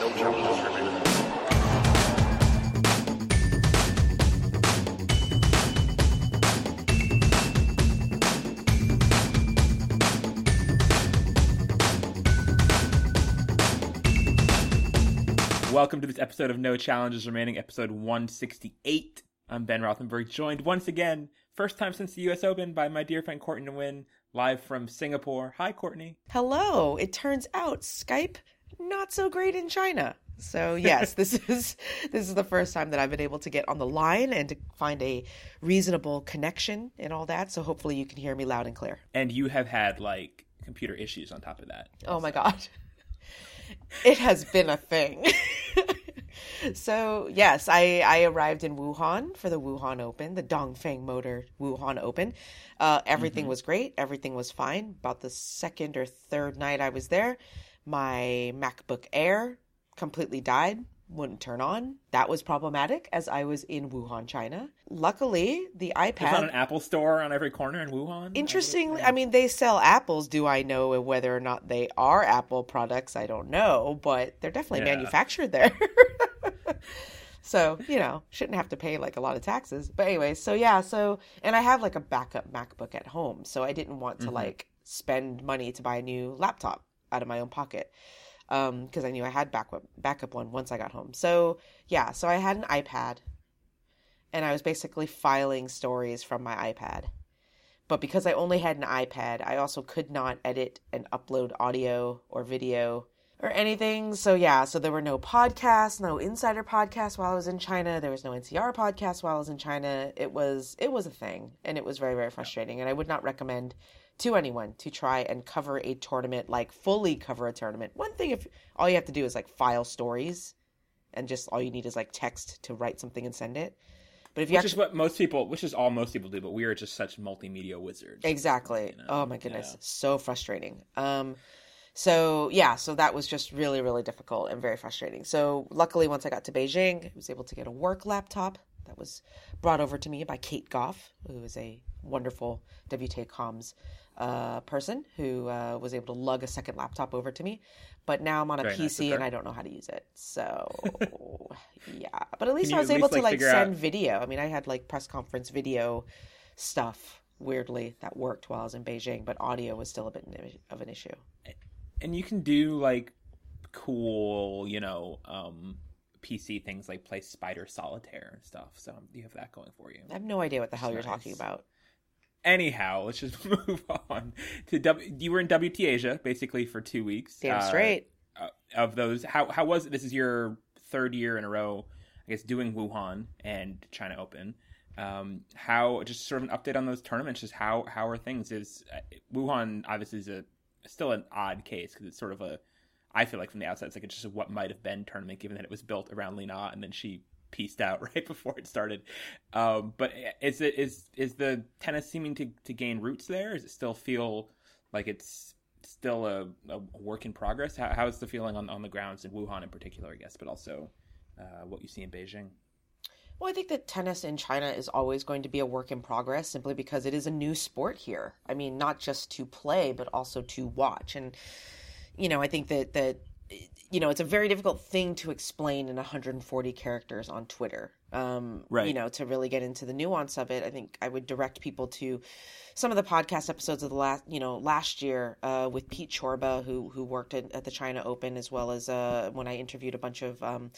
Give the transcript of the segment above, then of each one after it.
Welcome to this episode of No Challenges Remaining, episode 168. I'm Ben Rothenberg, joined once again, first time since the US Open, by my dear friend Courtney Nguyen, live from Singapore. Hi, Courtney. Hello. It turns out Skype not so great in China. So yes, this is this is the first time that I've been able to get on the line and to find a reasonable connection and all that. So hopefully you can hear me loud and clear. And you have had like computer issues on top of that. Oh my god. It has been a thing. so yes, I, I arrived in Wuhan for the Wuhan Open, the Dongfeng Motor Wuhan Open. Uh, everything was great. Everything was fine. About the second or third night I was there, my MacBook Air completely died. Wouldn't turn on. That was problematic as I was in Wuhan, China. Luckily, the iPad. There's an Apple store on every corner in Wuhan. Interestingly, I mean, they sell apples. Do I know whether or not they are Apple products? I don't know, but they're definitely Yeah. manufactured there. so, you know, shouldn't have to pay like a lot of taxes. But anyway, so yeah, so, and I have like a backup MacBook at home. So I didn't want to mm-hmm. like spend money to buy a new laptop out of my own pocket um, because I knew I had backup backup one once I got home. So yeah, so I had an iPad, and I was basically filing stories from my iPad. But because I only had an iPad, I also could not edit and upload audio or video or anything. So yeah, so there were no podcasts, no insider podcasts while I was in China. There was no NCR podcast while I was in China. It was it was a thing, and it was very very frustrating. And I would not recommend to anyone to try and cover a tournament like fully cover a tournament. One thing if all you have to do is like file stories and just all you need is like text to write something and send it. But if you Which is what most people, which is all most people do, but we are just such multimedia wizards. Exactly. you know? Oh my goodness, Yeah. so frustrating. Um so yeah, so that was just really really difficult and very frustrating. So luckily once I got to Beijing, I was able to get a work laptop that was brought over to me by Kate Goff, who is a wonderful WTA comms uh, person who uh, was able to lug a second laptop over to me. But now I'm on a Very nice PC and. I don't know how to use it. So yeah, but at least I was able least, to like, like send out- video. I mean, I had like press conference video stuff weirdly that worked while I was in Beijing, but audio was still a bit of an issue. and you can do like cool, you know, um, PC things like play Spider Solitaire and stuff. So you have that going for you. I have no idea what the hell That's you're talking about. Anyhow, let's just move on to W. You were in WT Asia basically for two weeks. Damn Uh, straight. uh, of those, how how was it? This is your third year in a row, I guess, doing Wuhan and China Open. Um, how just sort of an update on those tournaments? Just how how are things? Is uh, Wuhan obviously is a still an odd case because it's sort of a I feel like from the outside it's like it's just what might have been tournament given that it was built around Li Na and then she pieced out right before it started. Um, but is it is is the tennis seeming to, to gain roots there? Does it still feel like it's still a, a work in progress? How, how is the feeling on, on the grounds in Wuhan in particular, I guess, but also uh, what you see in Beijing? Well, I think that tennis in China is always going to be a work in progress simply because it is a new sport here. I mean, not just to play, but also to watch. And, you know, I think that, that you know, it's a very difficult thing to explain in 140 characters on Twitter. Um, Right. You know, to really get into the nuance of it, I think I would direct people to some of the podcast episodes of the last, you know, last year uh, with Pete Chorba, who who worked at, at the China Open, as well as uh, when I interviewed a bunch of um,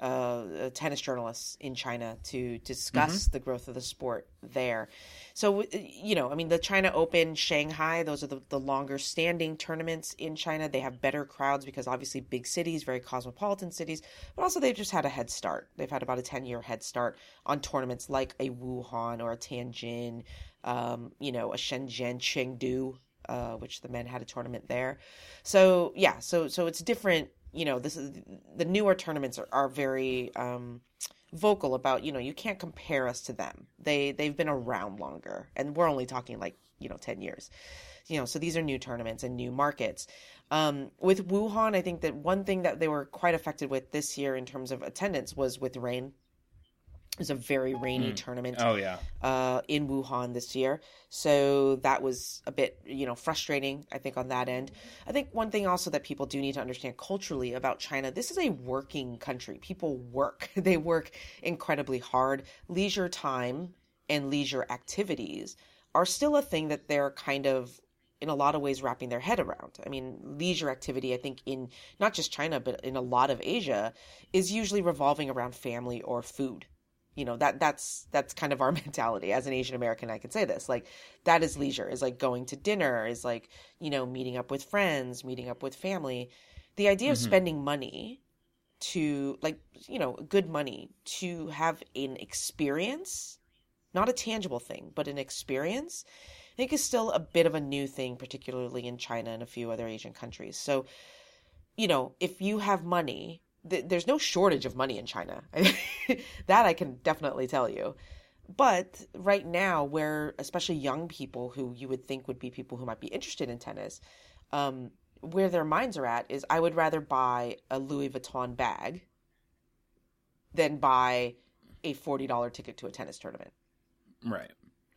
uh, tennis journalists in China to discuss the growth of the sport there. So, you know, I mean, the China Open, Shanghai, those are the, the longer standing tournaments in China. They have better crowds because obviously big cities, very cosmopolitan cities, but also they've just had a head start. They've had about a 10 year head start on tournaments like a Wuhan or a Tianjin, um, you know, a Shenzhen, Chengdu, uh, which the men had a tournament there. So, yeah, so, so it's different you know this is the newer tournaments are, are very um vocal about you know you can't compare us to them. They they've been around longer and we're only talking like you know 10 years. You know so these are new tournaments and new markets. Um with wuhan i think that one thing that they were quite affected with this year in terms of attendance was with rain was a very rainy tournament Oh yeah. uh, in Wuhan this year. So that was a bit, you know, frustrating, I think, on that end. I think one thing also that people do need to understand culturally about China this is a working country. People work, they work incredibly hard. Leisure time and leisure activities are still a thing that they're kind of in a lot of ways wrapping their head around. I mean, leisure activity, I think, in not just China, but in a lot of Asia, is usually revolving around family or food you know that that's that's kind of our mentality. As an asian american i can say this like that is leisure is like going to dinner is like you know meeting up with friends meeting up with family. The idea of Mhm. spending money to like you know good money to have an experience not a tangible thing but an experience i think is still a bit of a new thing particularly in china and a few other asian countries. So you know if you have money th- there's no shortage of money in China. that I can definitely tell you. But right now, where especially young people who you would think would be people who might be interested in tennis, um, where their minds are at is I would rather buy a Louis Vuitton bag than buy a forty dollar ticket to a tennis tournament. Right.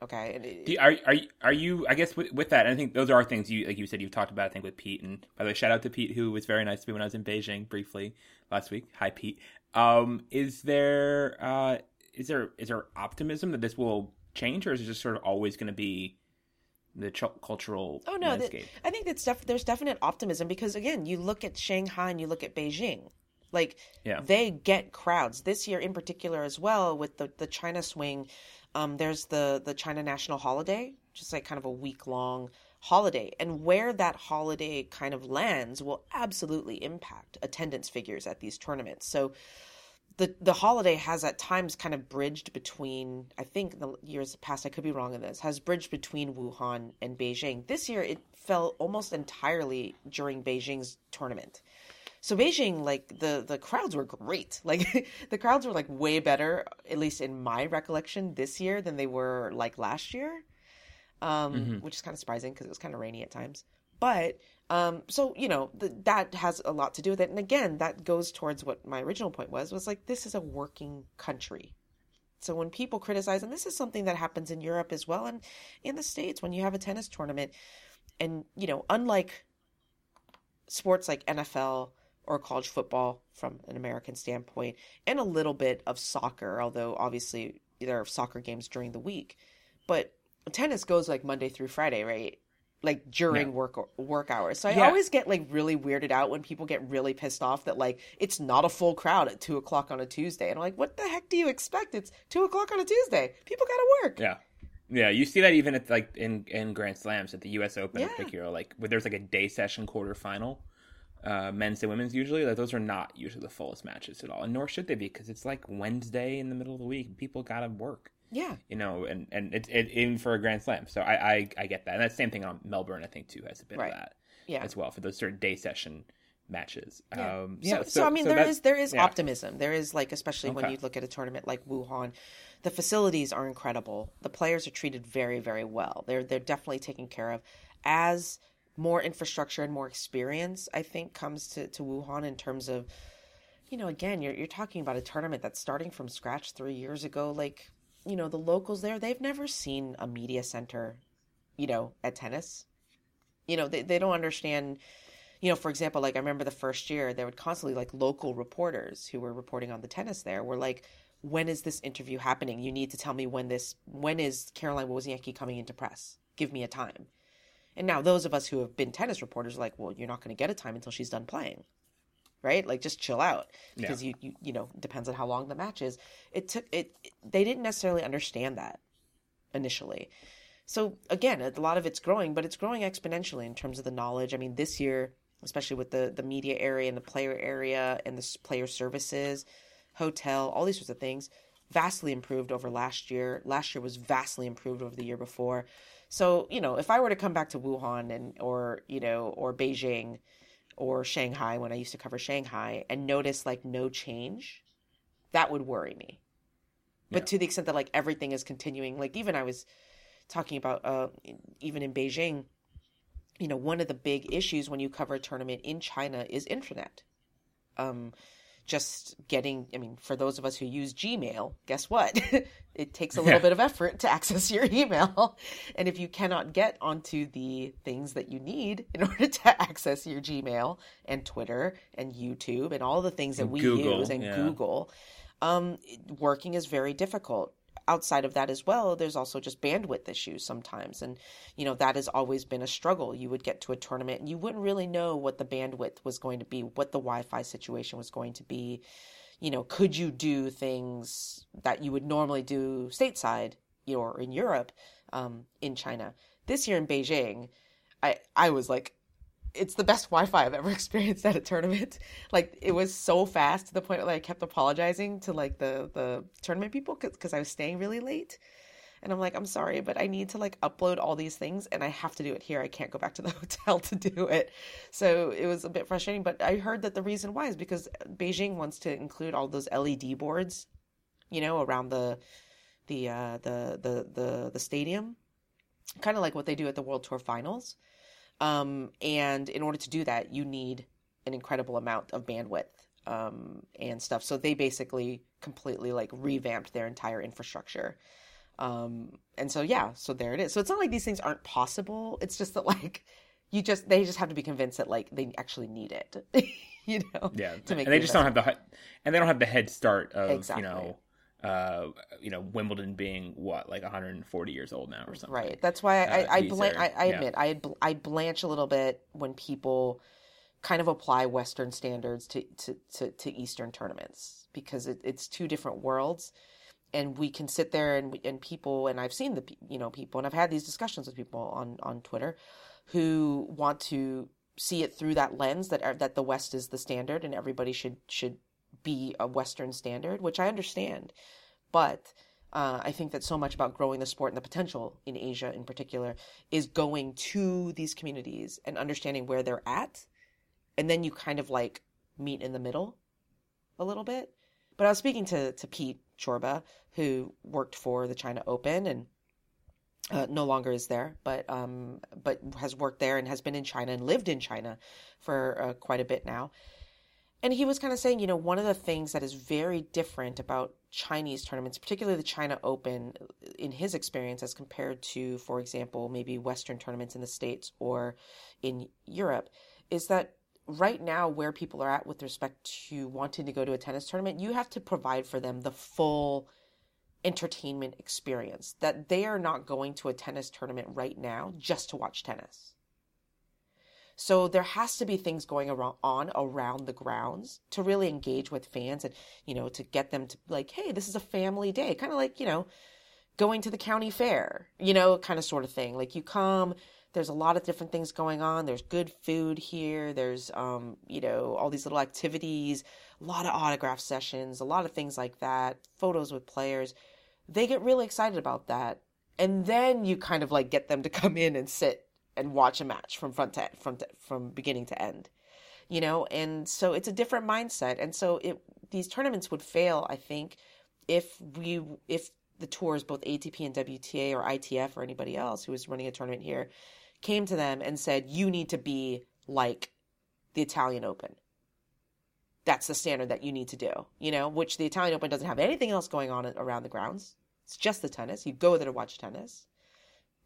Okay, it, you, are are you, are you? I guess with, with that, I think those are things you like. You said you've talked about. I think with Pete, and by the way, shout out to Pete, who was very nice to me when I was in Beijing briefly last week. Hi, Pete. Um, is there uh, is there is there optimism that this will change, or is it just sort of always going to be the ch- cultural Oh no, that? I think that's def- there's definite optimism because again, you look at Shanghai and you look at Beijing, like Yeah. they get crowds this year in particular as well with the the China swing. Um, there's the the China National Holiday, just like kind of a week long holiday, and where that holiday kind of lands will absolutely impact attendance figures at these tournaments. So the the holiday has at times kind of bridged between I think the years past I could be wrong in this has bridged between Wuhan and Beijing. This year it fell almost entirely during Beijing's tournament. So Beijing like the the crowds were great. Like the crowds were like way better at least in my recollection this year than they were like last year. Um Mhm. which is kind of surprising because it was kind of rainy at times. But um, so you know th- that has a lot to do with it, and again, that goes towards what my original point was: was like this is a working country. So when people criticize, and this is something that happens in Europe as well, and in the states, when you have a tennis tournament, and you know, unlike sports like NFL or college football from an American standpoint, and a little bit of soccer, although obviously there are soccer games during the week, but tennis goes like Monday through Friday, right? Like during Yeah. work work hours. So I Yeah. always get like really weirded out when people get really pissed off that like it's not a full crowd at two o'clock on a Tuesday. And I'm like, what the heck do you expect? It's two o'clock on a Tuesday. People gotta work. Yeah. Yeah, you see that even at like in in Grand Slams at the U.S. Open in Yeah. particular, like where there's like a day session quarterfinal, uh, men's and women's usually. Like those are not usually the fullest matches at all, and nor should they be because it's like Wednesday in the middle of the week. People gotta work, Yeah. you know, and and it's it, in for a Grand Slam. So I, I I get that, and that's the same thing on Melbourne. I think too has a bit Right. of that Yeah. as well for those certain day session matches. Yeah. Um, so, yeah, so, I mean, there that- is there is yeah. optimism. There is like, especially when you look at a tournament like Wuhan, the facilities are incredible. The players are treated very, very well. They're they're definitely taken care of. As more infrastructure and more experience, I think, comes to, to Wuhan in terms of, you know, again, you're you're talking about a tournament that's starting from scratch three years ago. Like, you know, the locals there, they've never seen a media center, you know, at tennis. You know, they they don't understand you know, for example, like I remember the first year, there would constantly like local reporters who were reporting on the tennis there were like, when is this interview happening? You need to tell me when this, when is Caroline Wozniacki coming into press? Give me a time. And now those of us who have been tennis reporters are like, well, you're not going to get a time until she's done playing. Right? Like just chill out because you, you, you know, depends on how long the match is. It took it, they didn't necessarily understand that initially. So again, a lot of it's growing, but it's growing exponentially in terms of the knowledge. I mean, this year, especially with the the media area and the player area and the player services, hotel, all these sorts of things, vastly improved over last year. Last year was vastly improved over the year before. So you know, if I were to come back to Wuhan and or you know or Beijing or Shanghai when I used to cover Shanghai and notice like no change, that would worry me. But Yeah. to the extent that like everything is continuing, like even I was talking about uh, even in Beijing, you know, one of the big issues when you cover a tournament in China is internet. Um, just getting i mean for those of us who use gmail guess what? It takes a little bit of effort to access your email. And if you cannot get onto the things that you need in order to access your gmail and twitter and youtube and all the things that we Google, use and yeah. google um, working is very difficult outside of that as well there's also just bandwidth issues sometimes. And you know that has always been a struggle. You would get to a tournament and you wouldn't really know what the bandwidth was going to be what the wi-fi situation was going to be. You know could you do things that you would normally do stateside you know, or in europe um, in china? This year in beijing i i was like it's the best Wi-Fi I've ever experienced at a tournament. Like it was so fast to the point where I kept apologizing to like the the tournament people because I was staying really late. And I'm like, I'm sorry, but I need to like upload all these things and I have to do it here. I can't go back to the hotel to do it. So it was a bit frustrating, but I heard that the reason why is because Beijing wants to include all those LED boards, you know, around the the uh the the the, the stadium. Kind of like what they do at the World Tour Finals. Um, and in order to do that, you need an incredible amount of bandwidth um, and stuff. So they basically completely like revamped their entire infrastructure. Um, and so yeah, so there it is. So it's not like these things aren't possible. It's just that like you just they just have to be convinced that like they actually need it. you know, Yeah, to make and they just don't have the, and they don't have the head start of Exactly. you know, uh, you know, Wimbledon being what like 140 years old now or something. Right. That's why I, Uh, I, these blan- are- I, I yeah. admit I, bl- I blanch a little bit when people kind of apply Western standards to, to, to, to Eastern tournaments because it, it's two different worlds. And we can sit there and, and people, and I've seen the, you know, people, and I've had these discussions with people on, on Twitter who want to see it through that lens that, that the West is the standard and everybody should, should be a Western standard, which I understand. But uh, I think that so much about growing the sport and the potential in Asia in particular is going to these communities and understanding where they're at. And then you kind of like meet in the middle a little bit. But I was speaking to, to Pete Chorba, who worked for the China Open and uh, no longer is there, but um, but has worked there and has been in China and lived in China for uh, quite a bit now. And he was kind of saying, you know, one of the things that is very different about Chinese tournaments, particularly the China Open, in his experience, as compared to, for example, maybe Western tournaments in the States or in Europe, is that right now, where people are at with respect to wanting to go to a tennis tournament, you have to provide for them the full entertainment experience. That they are not going to a tennis tournament right now just to watch tennis. So there has to be things going around, on around the grounds to really engage with fans and, you know, to get them to like, hey, this is a family day. Kind of like, you know, going to the county fair, you know, kind of sort of thing. Like you come, there's a lot of different things going on. There's good food here. There's, um, you know, all these little activities, a lot of autograph sessions, a lot of things like that, photos with players. They get really excited about that. And then you kind of like get them to come in and sit and watch a match from front to from to, from beginning to end you know? And so it's a different mindset. And so it these tournaments would fail i think if we if the tours both atp and wta or itf or anybody else who was running a tournament here came to them and said you need to be like the italian open. That's the standard that you need to do you know? Which the italian open doesn't have anything else going on around the grounds. It's just the tennis. You go there to watch tennis.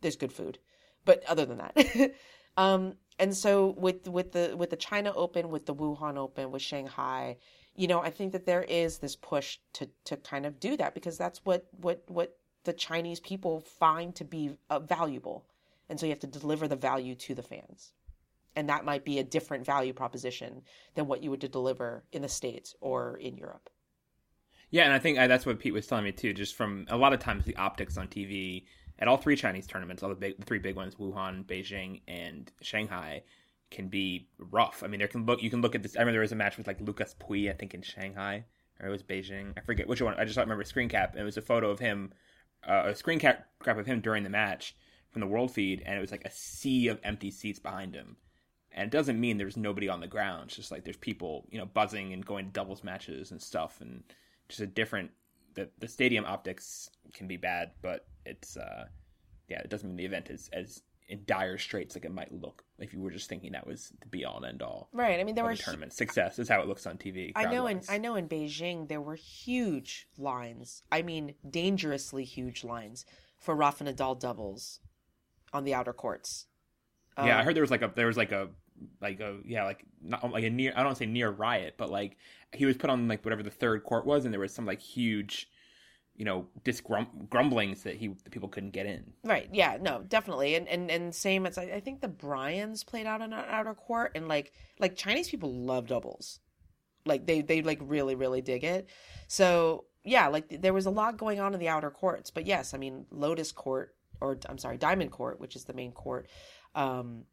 There's good food but other than that. Um and so with with the with the china open with the wuhan open with shanghai you know i think that there is this push to to kind of do that because that's what what what the chinese people find to be uh, valuable. And so you have to deliver the value to the fans. And that might be a different value proposition than what you would deliver in the states or in europe. Yeah, and I think uh, that's what Pete was telling me too. Just from a lot of times the optics on TV at all three Chinese tournaments, all the big, the three big ones, Wuhan, Beijing, and Shanghai, can be rough. I mean, there can look you can look at this. I remember there was a match with like Lucas Pouille, I think in Shanghai, or it was Beijing. I forget which one. I just remember screen cap. And it was a photo of him, uh, a screen cap cap of him during the match from the world feed, and it was like a sea of empty seats behind him. And it doesn't mean there's nobody on the ground. It's just like there's people, you know, buzzing and going to doubles matches and stuff, and just a different. The the stadium optics can be bad, but it's uh, yeah, it doesn't mean the event is as in dire straits like it might look if you were just thinking that was the be all and end all. Right. I mean, there were a tournament success is how it looks on TV. I know in. I know in Beijing there were huge lines. I mean, dangerously huge lines for Rafa Nadal doubles on the outer courts. yeah, I Um, heard there was like a there was like a like a yeah like not like a near I don't say near riot, but like he was put on like whatever the third court was, and there was some like huge, you know, disgrum- grumblings that he the people couldn't get in. Right. Yeah. No. Definitely. And and and same as I, I think the Bryans played out on outer court, and like like Chinese people love doubles, like they they like really really dig it. So yeah, like there was a lot going on in the outer courts. But yes, I mean Lotus Court or I'm sorry Diamond Court, which is the main court um,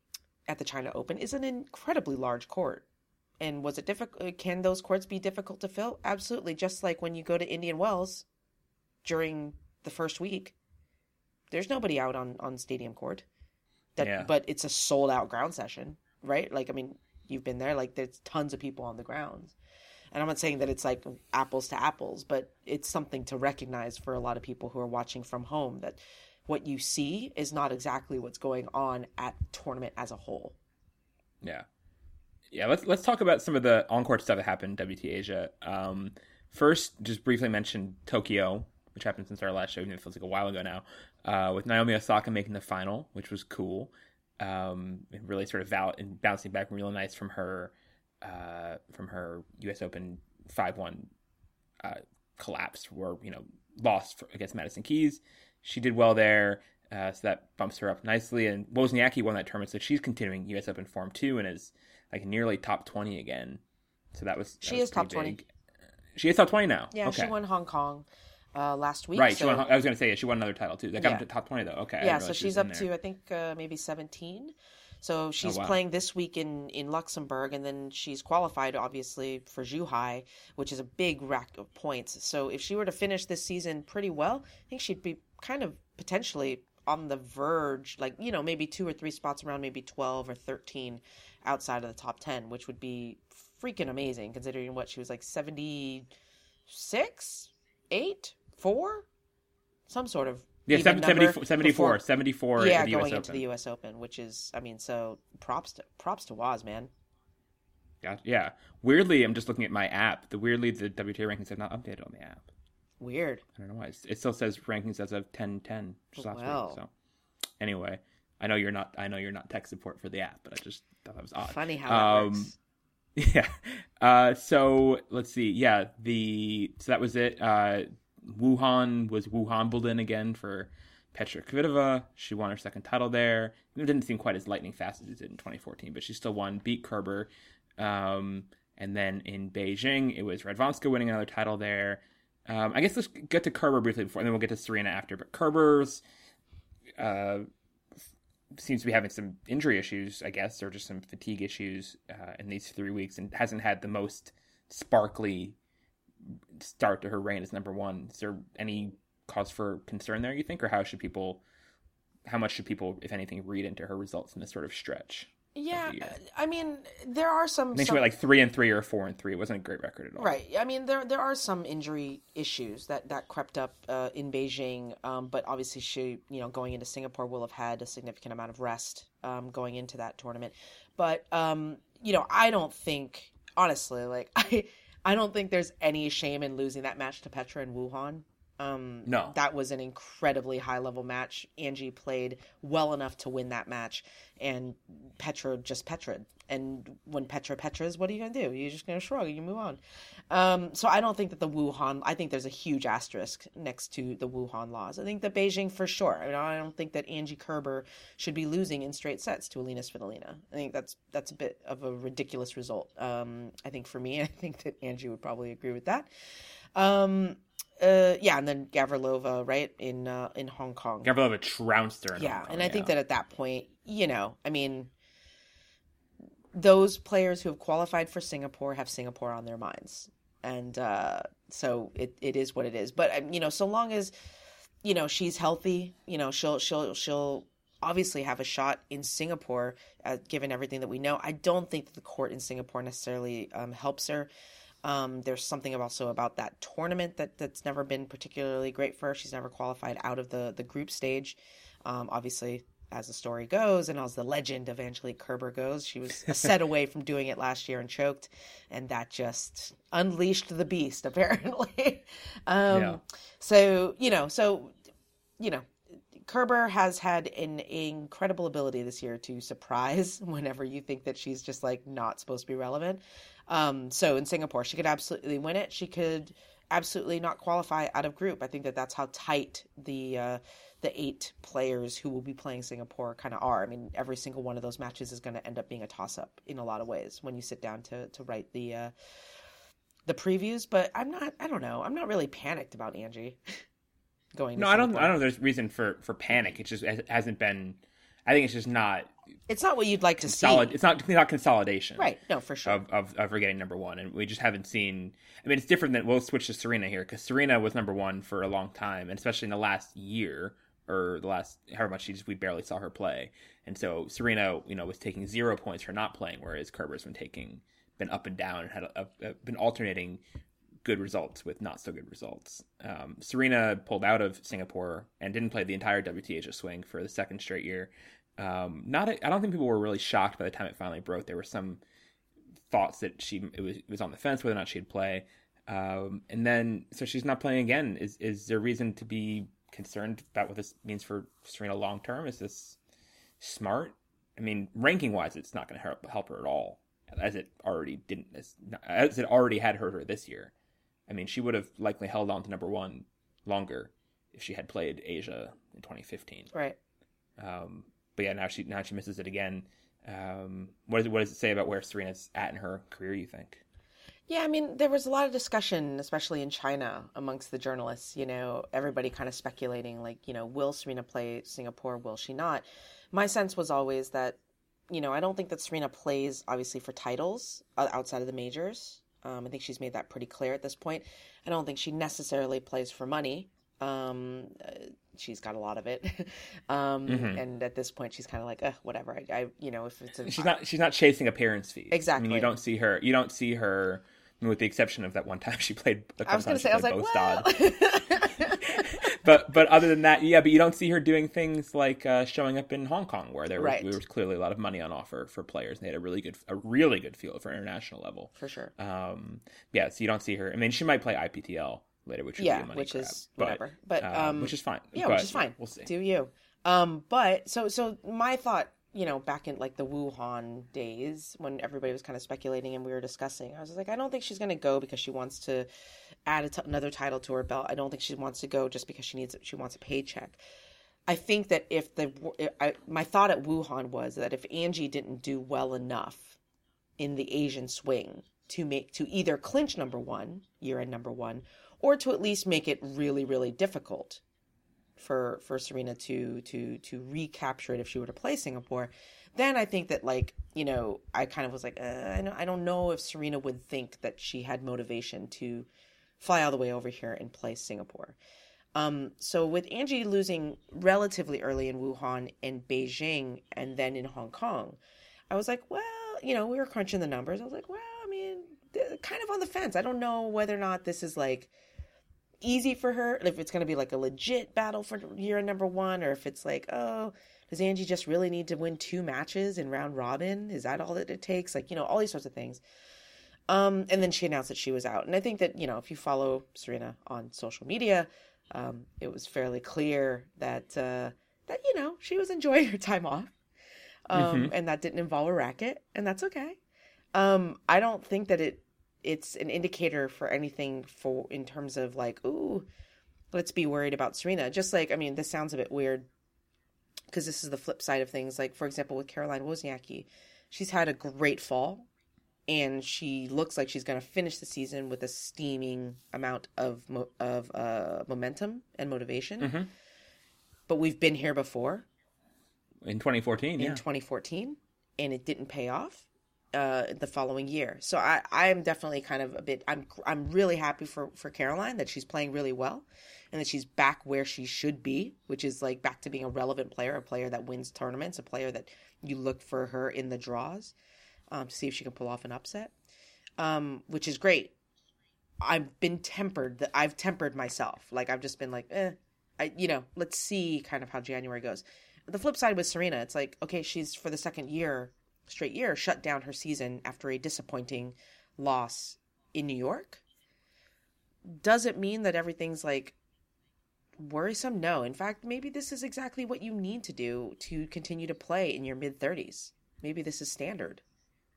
at the China Open, is an incredibly large court. And was it difficult? Uh, can those courts be difficult to fill? Absolutely. Just like when you go to Indian Wells during the first week, there's nobody out on on stadium court. That, Yeah. but it's a sold out ground session, right? Like, I mean, you've been there. Like, there's tons of people on the grounds, and I'm not saying that it's like apples to apples, but it's something to recognize for a lot of people who are watching from home that what you see is not exactly what's going on at tournament as a whole. Yeah, yeah. Let's let's talk about some of the encore stuff that happened WT Asia. Um, first, just briefly mention Tokyo, which happened since our last show. Even it feels like a while ago now. Uh, with Naomi Osaka making the final, which was cool. Um, and really sort of val- and bouncing back really nice from her uh, from her U.S. Open five one uh, collapse, where you know lost for, against Madison Keys. She did well there. Uh, so that bumps her up nicely. And Wozniacki won that tournament, so she's continuing U.S. Open form too, and is like nearly top twenty again. So that was that She was is top pretty 20. She is top twenty now. Yeah, okay. she won Hong Kong uh, last week. Right, she so- won. I was going to say yeah, she won another title too. That got Yeah. to top twenty though. Okay. Yeah, so she she's up to I think uh, maybe 17. So she's Oh, wow. playing this week in in Luxembourg, and then she's qualified obviously for Zhuhai, which is a big rack of points. So if she were to finish this season pretty well, I think she'd be kind of potentially on the verge, like you know maybe two or three spots around maybe 12 or 13 outside of the top 10, which would be freaking amazing considering what she was like 76, eight, four, some sort of Yeah, even 70, 74, before- 74 yeah, the US going Open. the U.S. Open, which is, I mean, so props to props to Waz, man. Yeah, yeah. Weirdly, I'm just looking at my app. The weirdly, the WTA rankings have not updated on the app. Weird. I don't know why. It's- It still says rankings as of 10-10 just last Wow. week. So, anyway, I know you're not. I know you're not tech support for the app, but I just thought that was odd. Funny how Um, works. Yeah. Uh, so let's see. Yeah, the so that was it. Uh, Wuhan was Wuhan Wimbledon again for Petra Kvitova. She won her second title there. It didn't seem quite as lightning fast as it did in 2014, but she still won, beat Kerber. Um, and then in Beijing, it was Radwanska winning another title there. Um, I guess let's get to Kerber briefly before, and then we'll get to Serena after. But Kerber's uh, seems to be having some injury issues, I guess, or just some fatigue issues uh, in these three weeks, and hasn't had the most sparkly start to her reign as number one. Is there any cause for concern there? You think, or how should people, how much should people, if anything, read into her results in this sort of stretch? Yeah. I mean, there are some. I think she went like three and three or four and three. It wasn't a great record at all. Right. I mean, there there are some injury issues that that crept up uh, in Beijing, um, but obviously she, you know, going into Singapore will have had a significant amount of rest um, going into that tournament. But um, you know, I don't think honestly, like I I don't think there's any shame in losing that match to Petra and Wuhan. Um, No. that was an incredibly high level match. Angie played well enough to win that match, and Petra just Petra. And when Petra Petras, what are you gonna do? You're just gonna shrug and you move on. Um, so I don't think that the Wuhan. I think there's a huge asterisk next to the Wuhan laws. I think that Beijing for sure. I, mean, I don't think that Angie Kerber should be losing in straight sets to Alina Svitolina. I think that's that's a bit of a ridiculous result. Um, I think for me, I think that Angie would probably agree with that. Um, uh, yeah, and then Gavrilova, right in uh, in Hong Kong. Gavrilova trounced her. in Yeah, Hong Kong, and I think that at that point, you know, I mean, those players who have qualified for Singapore have Singapore on their minds, and uh, so it, it is what it is. But um, you know, so long as you know she's healthy, you know, she'll she'll she'll obviously have a shot in Singapore, uh, given everything that we know. I don't think that the court in Singapore necessarily um, helps her. Um, there's something also about that tournament that that's never been particularly great for her. She's never qualified out of the the group stage. Um, obviously, as the story goes and as the legend of Angelique Kerber goes, she was a set away from doing it last year and choked, and that just unleashed the beast apparently. um, yeah. So you know, so you know, Kerber has had an incredible ability this year to surprise whenever you think that she's just like not supposed to be relevant. Um, so in Singapore, she could absolutely win it. She could absolutely not qualify out of group. I think that that's how tight the uh, the eight players who will be playing Singapore kind of are. I mean, every single one of those matches is going to end up being a toss up in a lot of ways when you sit down to to write the uh, the previews. But I'm not. I don't know. I'm not really panicked about Angie going. No, I don't. I don't know. There's reason for for panic. It just hasn't been. I think it's just not. It's not what you'd like to consolid- see. It's not not consolidation, right? No, for sure. Of, of of her getting number one, and we just haven't seen. I mean, it's different than we'll switch to Serena here because Serena was number one for a long time, and especially in the last year or the last however much she just we barely saw her play, and so Serena, you know, was taking zero points for not playing, whereas Kerber's been taking been up and down and had a, a, been alternating good results with not so good results. Um, Serena pulled out of Singapore and didn't play the entire WTA swing for the second straight year. Um, not, I don't think people were really shocked by the time it finally broke. There were some thoughts that she it was, it was on the fence whether or not she'd play. Um, and then so she's not playing again. Is is there reason to be concerned about what this means for Serena long term? Is this smart? I mean, ranking wise, it's not going to help help her at all, as it already didn't as, as it already had hurt her this year. I mean, she would have likely held on to number one longer if she had played Asia in 2015. Right. Um, but yeah, now she now she misses it again. Um, what, is, what does it say about where Serena's at in her career? You think? Yeah, I mean, there was a lot of discussion, especially in China, amongst the journalists. You know, everybody kind of speculating, like, you know, will Serena play Singapore? Will she not? My sense was always that, you know, I don't think that Serena plays obviously for titles uh, outside of the majors. Um, I think she's made that pretty clear at this point. I don't think she necessarily plays for money. Um, uh, she's got a lot of it, um, mm-hmm. and at this point, she's kind of like, uh, whatever. I, I, you know, if it's a, she's not she's not chasing appearance fees. Exactly. I mean, you don't see her. You don't see her, with the exception of that one time she played. I was going to say, I was like, well. but but other than that, yeah. But you don't see her doing things like uh, showing up in Hong Kong, where there was, right. there was clearly a lot of money on offer for players. And they had a really good a really good field for international level for sure. Um, yeah, so you don't see her. I mean, she might play IPTL later, which would yeah, be a money which grab, is whatever. But, uh, um, which is fine. Yeah, but, which is fine. We'll see. Do you? Um, but so so my thought you know, back in like the Wuhan days when everybody was kind of speculating and we were discussing, I was like, I don't think she's going to go because she wants to add another title to her belt. I don't think she wants to go just because she needs she wants a paycheck. I think that if the I, my thought at Wuhan was that if Angie didn't do well enough in the Asian swing to make to either clinch number one year end number one or to at least make it really really difficult for for Serena to to to recapture it if she were to play Singapore, then I think that like you know I kind of was like uh, I don't I don't know if Serena would think that she had motivation to fly all the way over here and play Singapore. Um, so with Angie losing relatively early in Wuhan and Beijing and then in Hong Kong, I was like, well, you know, we were crunching the numbers. I was like, well, I mean, kind of on the fence. I don't know whether or not this is like easy for her, if it's going to be like a legit battle for year number one, or if it's like, oh, does Angie just really need to win two matches in round robin? Is that all that it takes? Like, you know, all these sorts of things. Um, and then she announced that she was out. And I think that, you know, if you follow Serena on social media, um, it was fairly clear that, uh, that, you know, she was enjoying her time off. Um, mm-hmm. and that didn't involve a racket, and that's okay. Um, I don't think that it it's an indicator for anything for in terms of like, ooh, let's be worried about Serena. Just like, I mean, this sounds a bit weird because this is the flip side of things. Like, for example, with Caroline Wozniacki, she's had a great fall and she looks like she's going to finish the season with a steaming amount of mo- of uh, momentum and motivation. Mm-hmm. But we've been here before in 2014, in yeah. 2014, and it didn't pay off uh, the following year. So I, I am definitely kind of a bit. I'm I'm really happy for for Caroline that she's playing really well, and that she's back where she should be, which is like back to being a relevant player, a player that wins tournaments, a player that you look for her in the draws um, to see if she can pull off an upset, um, which is great. I've been tempered. That I've tempered myself. Like I've just been like, eh, I you know, let's see kind of how January goes. The flip side with Serena, it's like okay, she's for the second year straight year shut down her season after a disappointing loss in New York. Does it mean that everything's like worrisome? No. In fact, maybe this is exactly what you need to do to continue to play in your mid 30s. Maybe this is standard.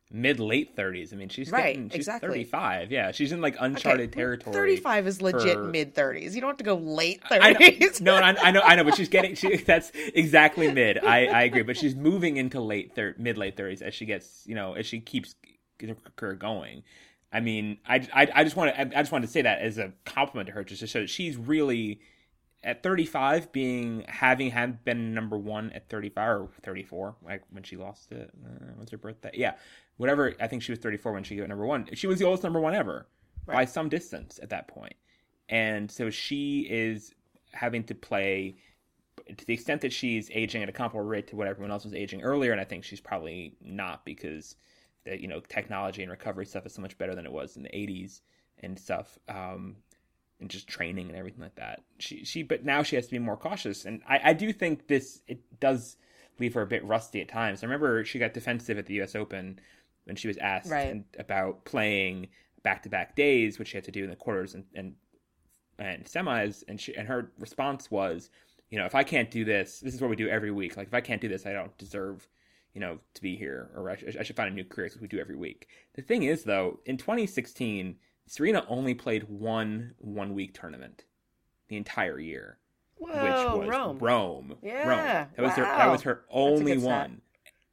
Mid late 30s. I mean, she's Right, getting, she's exactly. 35. Yeah, she's in like uncharted Okay, territory. 35 is legit mid 30s. You don't have to go late I know, 30s. no, I, I know, I know, but she's getting. She, that's exactly mid. I, I agree, but she's moving into late thir- mid late thirties as she gets, you know, as she keeps her going. I mean, I, I, I just want to, I just wanted to say that as a compliment to her, just to show that she's really at 35, being having had been number one at 35 or 34, like when she lost it. Uh, what's her birthday? Yeah, whatever. I think she was 34 when she got number one. She was the oldest number one ever by some distance at that point. point and so she is having to play to the extent that she's aging at a comparable rate to what everyone else was aging earlier and i think she's probably not because the you know technology and recovery stuff is so much better than it was in the 80s and stuff um and just training and everything like that she she but now she has to be more cautious and i i do think this it does leave her a bit rusty at times i remember she got defensive at the us open when she was asked Right. and- about playing back-to-back days which she had to do in the quarters and, and and semis and she and her response was you know if i can't do this this is what we do every week like if i can't do this i don't deserve you know to be here or i, should- I should find a new career because we do every week the thing is though in 2016 serena only played one one week tournament the entire year Whoa, which was Rome. Rome. Yeah, Rome. That was her. That was her only one.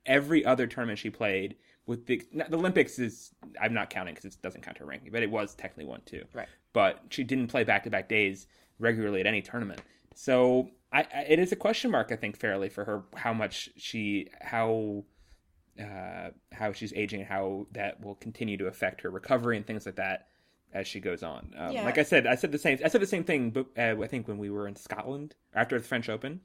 Every other tournament she played with the, the Olympics is I'm not counting because it doesn't count her ranking, but it was technically one too. Right. But she didn't play back to back days regularly at any tournament. So I, I, it is a question mark I think fairly for her how much she how uh, how she's aging and how that will continue to affect her recovery and things like that as she goes on. Um, Yeah. Like I said, I said the same. I said the same thing, but uh, I think when we were in Scotland after the French Open,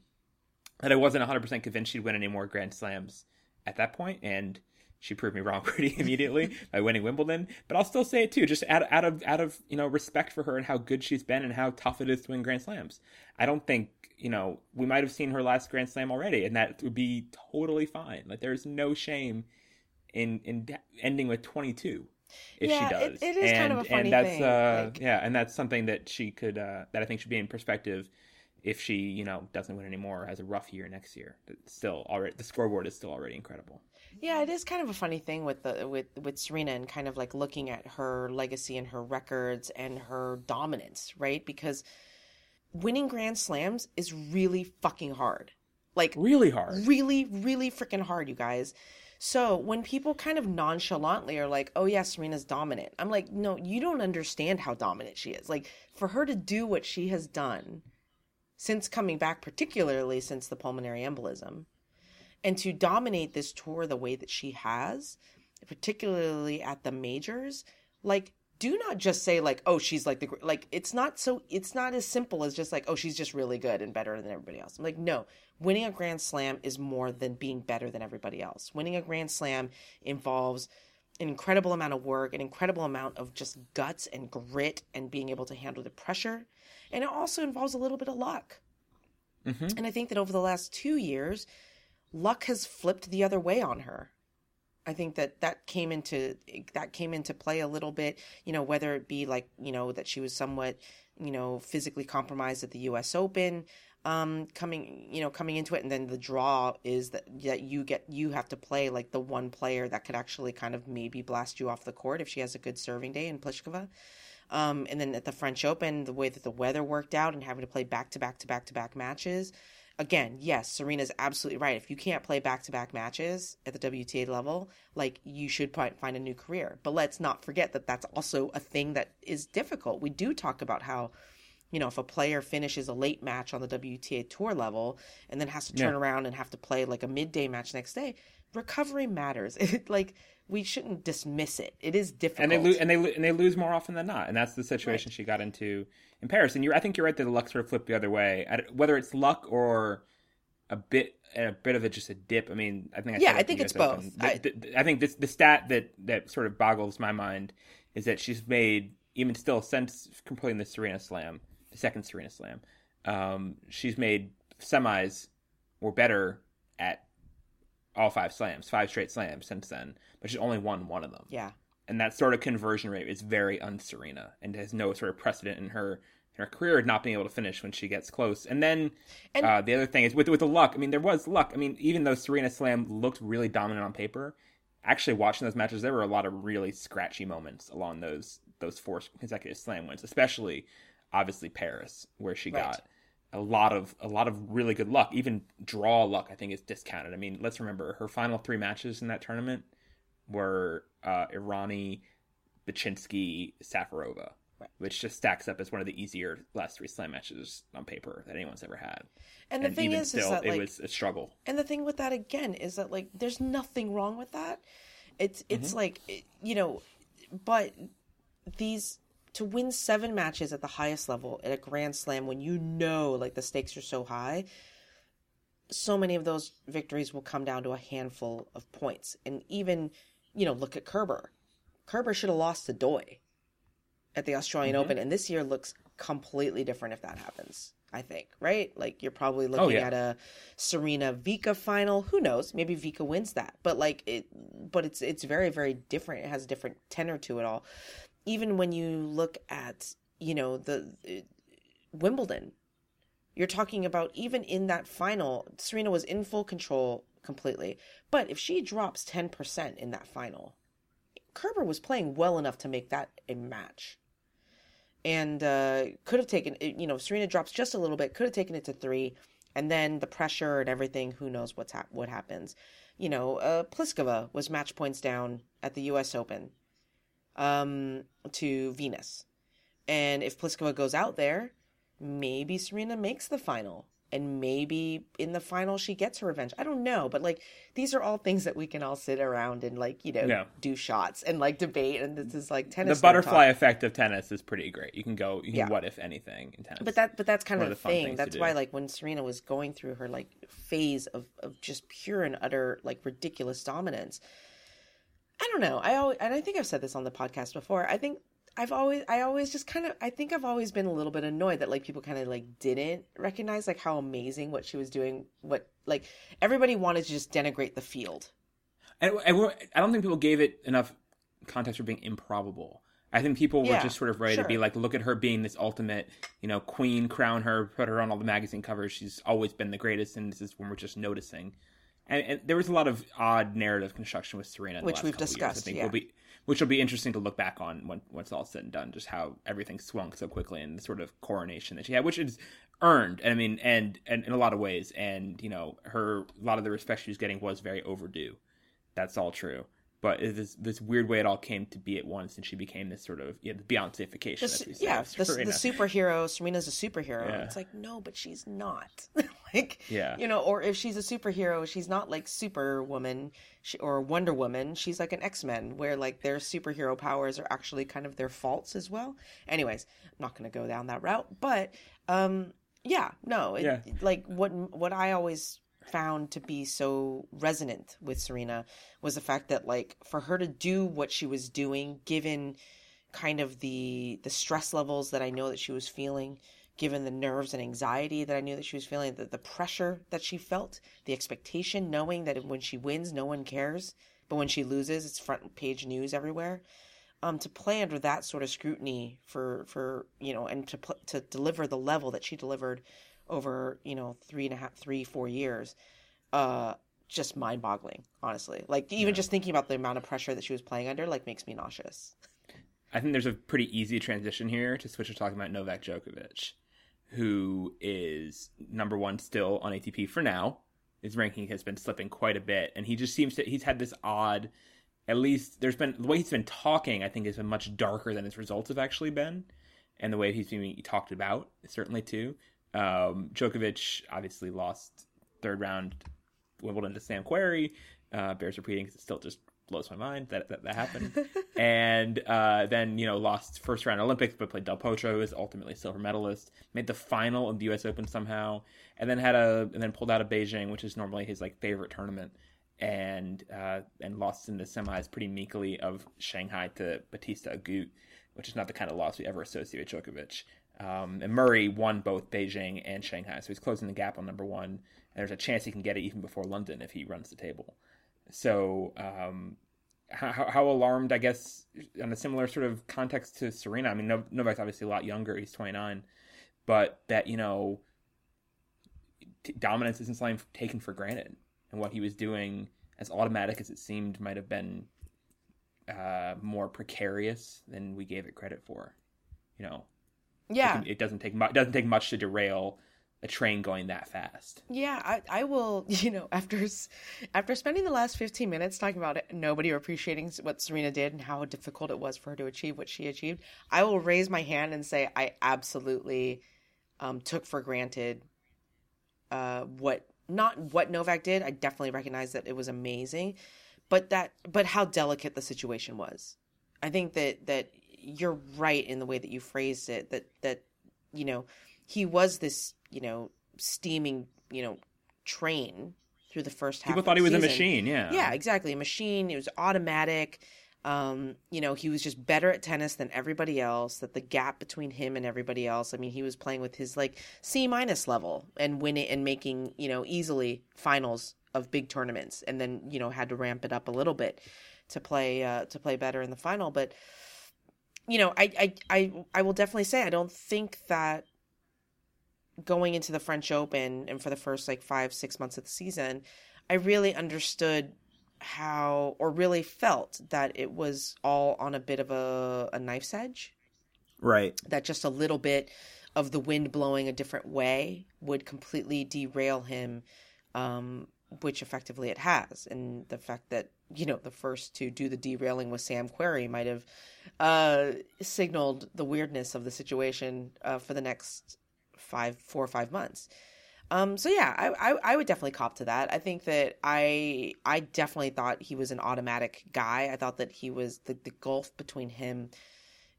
that I wasn't 100 percent convinced she'd win any more Grand Slams at that point, and she proved me wrong pretty immediately by winning Wimbledon. But I'll still say it too, just out, out of out of you know respect for her and how good she's been and how tough it is to win Grand Slams. I don't think you know we might have seen her last Grand Slam already, and that would be totally fine. Like there's no shame in in ending with 22 if Yeah, she it- does. it is and, kind of a funny and that's thing, uh like- yeah, and that's something that she could uh that I think should be in perspective if she you know doesn't win anymore or has a rough year next year. But still already the scoreboard is still already incredible. Yeah, it is kind of a funny thing with the with with Serena and kind of like looking at her legacy and her records and her dominance, right? Because winning Grand Slams is really fucking hard. Like Really hard. really, really freaking hard, you guys. So when people kind of nonchalantly are like, "Oh yeah, Serena's dominant," I'm like, "No, you don't understand how dominant she is." Like for her to do what she has done since coming back, particularly since the pulmonary embolism, and to dominate this tour the way that she has, particularly at the majors, like do not just say like oh she's like the gr-" like it's not so it's not as simple as just like oh she's just really good and better than everybody else. I'm like no winning a grand slam is more than being better than everybody else. Winning a grand slam involves an incredible amount of work an incredible amount of just guts and grit and being able to handle the pressure and it also involves a little bit of luck. Mhm. and i think that over the last two years luck has flipped the other way on her I think that that came into that came into play a little bit, you know, whether it be like, you know, that she was somewhat, you know, physically compromised at the US Open, um coming, you know, coming into it and then the draw is that that you get you have to play like the one player that could actually kind of maybe blast you off the court if she has a good serving day in Pliskova. Um, and then at the French Open, the way that the weather worked out and having to play back to back to back to back matches, again, yes, Serena's absolutely right. If you can't play back to back matches at the WTA level, like you should find a new career. But let's not forget that that's also a thing that is difficult. We do talk about how, you know, if a player finishes a late match on the WTA tour level and then has to turn Yeah. around and have to play like a midday match next day, recovery matters. It, like we shouldn't dismiss it. It is difficult. and they lose and they and they lose more often than not, and that's the situation she got into in Paris. And you're, I think you're right that the luck sort of flipped the other way. Whether it's luck or a bit a bit of it just a dip. I mean, I think I Yeah, I think it's both. The- I- the- I think this the stat that that sort of boggles my mind is that she's made even still since completing the Serena Slam, the second Serena Slam, um, she's made semis or better at all five slams, five straight slams since then, but she's only won one of them. Yeah. And that sort of conversion rate is very unserena and has no sort of precedent in her in her career of not being able to finish when she gets close. And then And- uh, the other thing is with with the luck. I mean, there was luck. I mean, even though Serena Slam looked really dominant on paper, actually watching those matches, there were a lot of really scratchy moments along those those four consecutive Slam wins, especially obviously Paris, where she Right. got a lot of a lot of really good luck. Even draw luck, I think, is discounted. I mean, let's remember her final three matches in that tournament were uh, Errani, Bacsinszky, Safarova, Right. which just stacks up as one of the easier last three slam matches on paper that anyone's ever had. And the and thing is, still, is that it was a struggle. and the thing with that again is that like, there's nothing wrong with that. It's Mm-hmm. it's like you know, but these to win seven matches at the highest level at a Grand Slam when you know like the stakes are so high, so many of those victories will come down to a handful of points. And even, you know, look at Kerber. Kerber should have lost to Doi at the Australian Mm-hmm. Open, and this year looks completely different if that happens. I think, right? Like you're probably looking Oh, yeah. at a Serena Vika final. Who knows? Maybe Vika wins that. But like it but it's it's very very different. It has a different tenor to it all. Even when you look at, you know, the uh, Wimbledon, you're talking about even in that final, Serena was in full control completely. But if she drops 10% in that final, Kerber was playing well enough to make that a match. And uh, could have taken, you know, Serena drops just a little bit, could have taken it to three. And then the pressure and everything, who knows what's hap- what happens. You know, uh, Pliskova was match points down at the U.S. Open um, to Venus. And if Pliskova goes out there, maybe Serena makes the final. And maybe in the final she gets her revenge. I don't know. But like these are all things that we can all sit around and like, you know, Yeah. do shots and like debate. And this is like tennis. The butterfly talk. effect of tennis is pretty great. You can go, you can Yeah. what if anything in tennis. But that but that's kind one of the thing. That's why like when Serena was going through her like phase of, of just pure and utter like ridiculous dominance. I don't know. I always, and I think I've said this on the podcast before. I think I've always I always just kind of I think I've always been a little bit annoyed that like people kind of like didn't recognize like how amazing what she was doing. What like everybody wanted to just denigrate the field. And, we're, I don't think people gave it enough context for being improbable. I think people were Yeah, just sort of ready to be like, look at her being this ultimate, you know, queen, crown her, put her on all the magazine covers. She's always been the greatest, and this is when we're just noticing. And, and there was a lot of odd narrative construction with Serena, Which we've couple years, discussed, I think yeah. will be, which will be interesting to look back on when once all said and done, just how everything swung so quickly and the sort of coronation that she had, which is earned. I mean, and and in a lot of ways, and you know, her a lot of the respect she was getting was very overdue. That's all true. But it is this weird way it all came to be at once, and she became this sort of yeah, the Beyoncefication. The, yeah, the, the superhero. Serena's a superhero. Yeah. It's like no, but she's not. like Yeah. you know, or if she's a superhero, she's not like Superwoman she, or Wonder Woman. She's like an X Men, where like their superhero powers are actually kind of their faults as well. Anyways, I'm not going to go down that route, but um, yeah, no, it, Yeah. like what what I always found to be so resonant with Serena was the fact that like for her to do what she was doing given kind of the the stress levels that I know that she was feeling given the nerves and anxiety that I knew that she was feeling the, the pressure that she felt the expectation knowing that when she wins no one cares but when she loses it's front page news everywhere. Um to play under that sort of scrutiny for for you know and to pl- to deliver the level that she delivered over you know three and a half three four years uh just mind boggling honestly like even just thinking about the amount of pressure that she was playing under like makes me nauseous I think there's a pretty easy transition here to switch to talking about Novak Djokovic, who is number one still on ATP for now. His ranking has been slipping quite a bit, and he just seems to he's had this odd. At least there's been the way he's been talking. I think has been much darker than his results have actually been, and the way he's being talked about certainly too. Um, Djokovic obviously lost third round Wimbledon to Sam Querrey. Uh, bears repeating because it still just blows my mind that that, that happened. and uh, then you know lost first round Olympics, but played Del Potro, who was ultimately silver medalist. Made the final of the U.S. Open somehow, and then had a and then pulled out of Beijing, which is normally his like favorite tournament, and uh, and lost in the semis pretty meekly of Shanghai to Bautista Agut. which is not the kind of loss we ever associate with Djokovic. Um, and Murray won both Beijing and Shanghai, so he's closing the gap on number one. And there's a chance he can get it even before London if he runs the table. So, um, how, how alarmed, I guess, on a similar sort of context to Serena? I mean, Novak's obviously a lot younger; he's 29, but that you know, t- dominance isn't something taken for granted, and what he was doing, as automatic as it seemed, might have been uh, more precarious than we gave it credit for. You know, yeah, it, it doesn't take much. Doesn't take much to derail a train going that fast. Yeah, I, I will. You know, after after spending the last fifteen minutes talking about it, nobody appreciating what Serena did and how difficult it was for her to achieve what she achieved, I will raise my hand and say I absolutely um, took for granted uh, what not what Novak did. I definitely recognize that it was amazing, but that but how delicate the situation was. I think that that you're right in the way that you phrased it. That that you know he was this you know steaming you know train through the first half. People thought he was season. a machine. Yeah. Yeah, exactly, a machine. It was automatic. Um, you know, he was just better at tennis than everybody else. That the gap between him and everybody else. I mean, he was playing with his like C minus level and winning and making you know easily finals of big tournaments, and then you know had to ramp it up a little bit to play uh, to play better in the final. But you know, I, I, I, I will definitely say I don't think that going into the French Open and for the first like five, six months of the season, I really understood how or really felt that it was all on a bit of a, a knife's edge. Right. That just a little bit of the wind blowing a different way would completely derail him, um, which effectively it has. And the fact that you know, the first to do the derailing with Sam Querrey might have uh, signaled the weirdness of the situation uh, for the next five, four or five months. Um, so yeah, I, I, I would definitely cop to that. I think that I I definitely thought he was an automatic guy. I thought that he was the, the gulf between him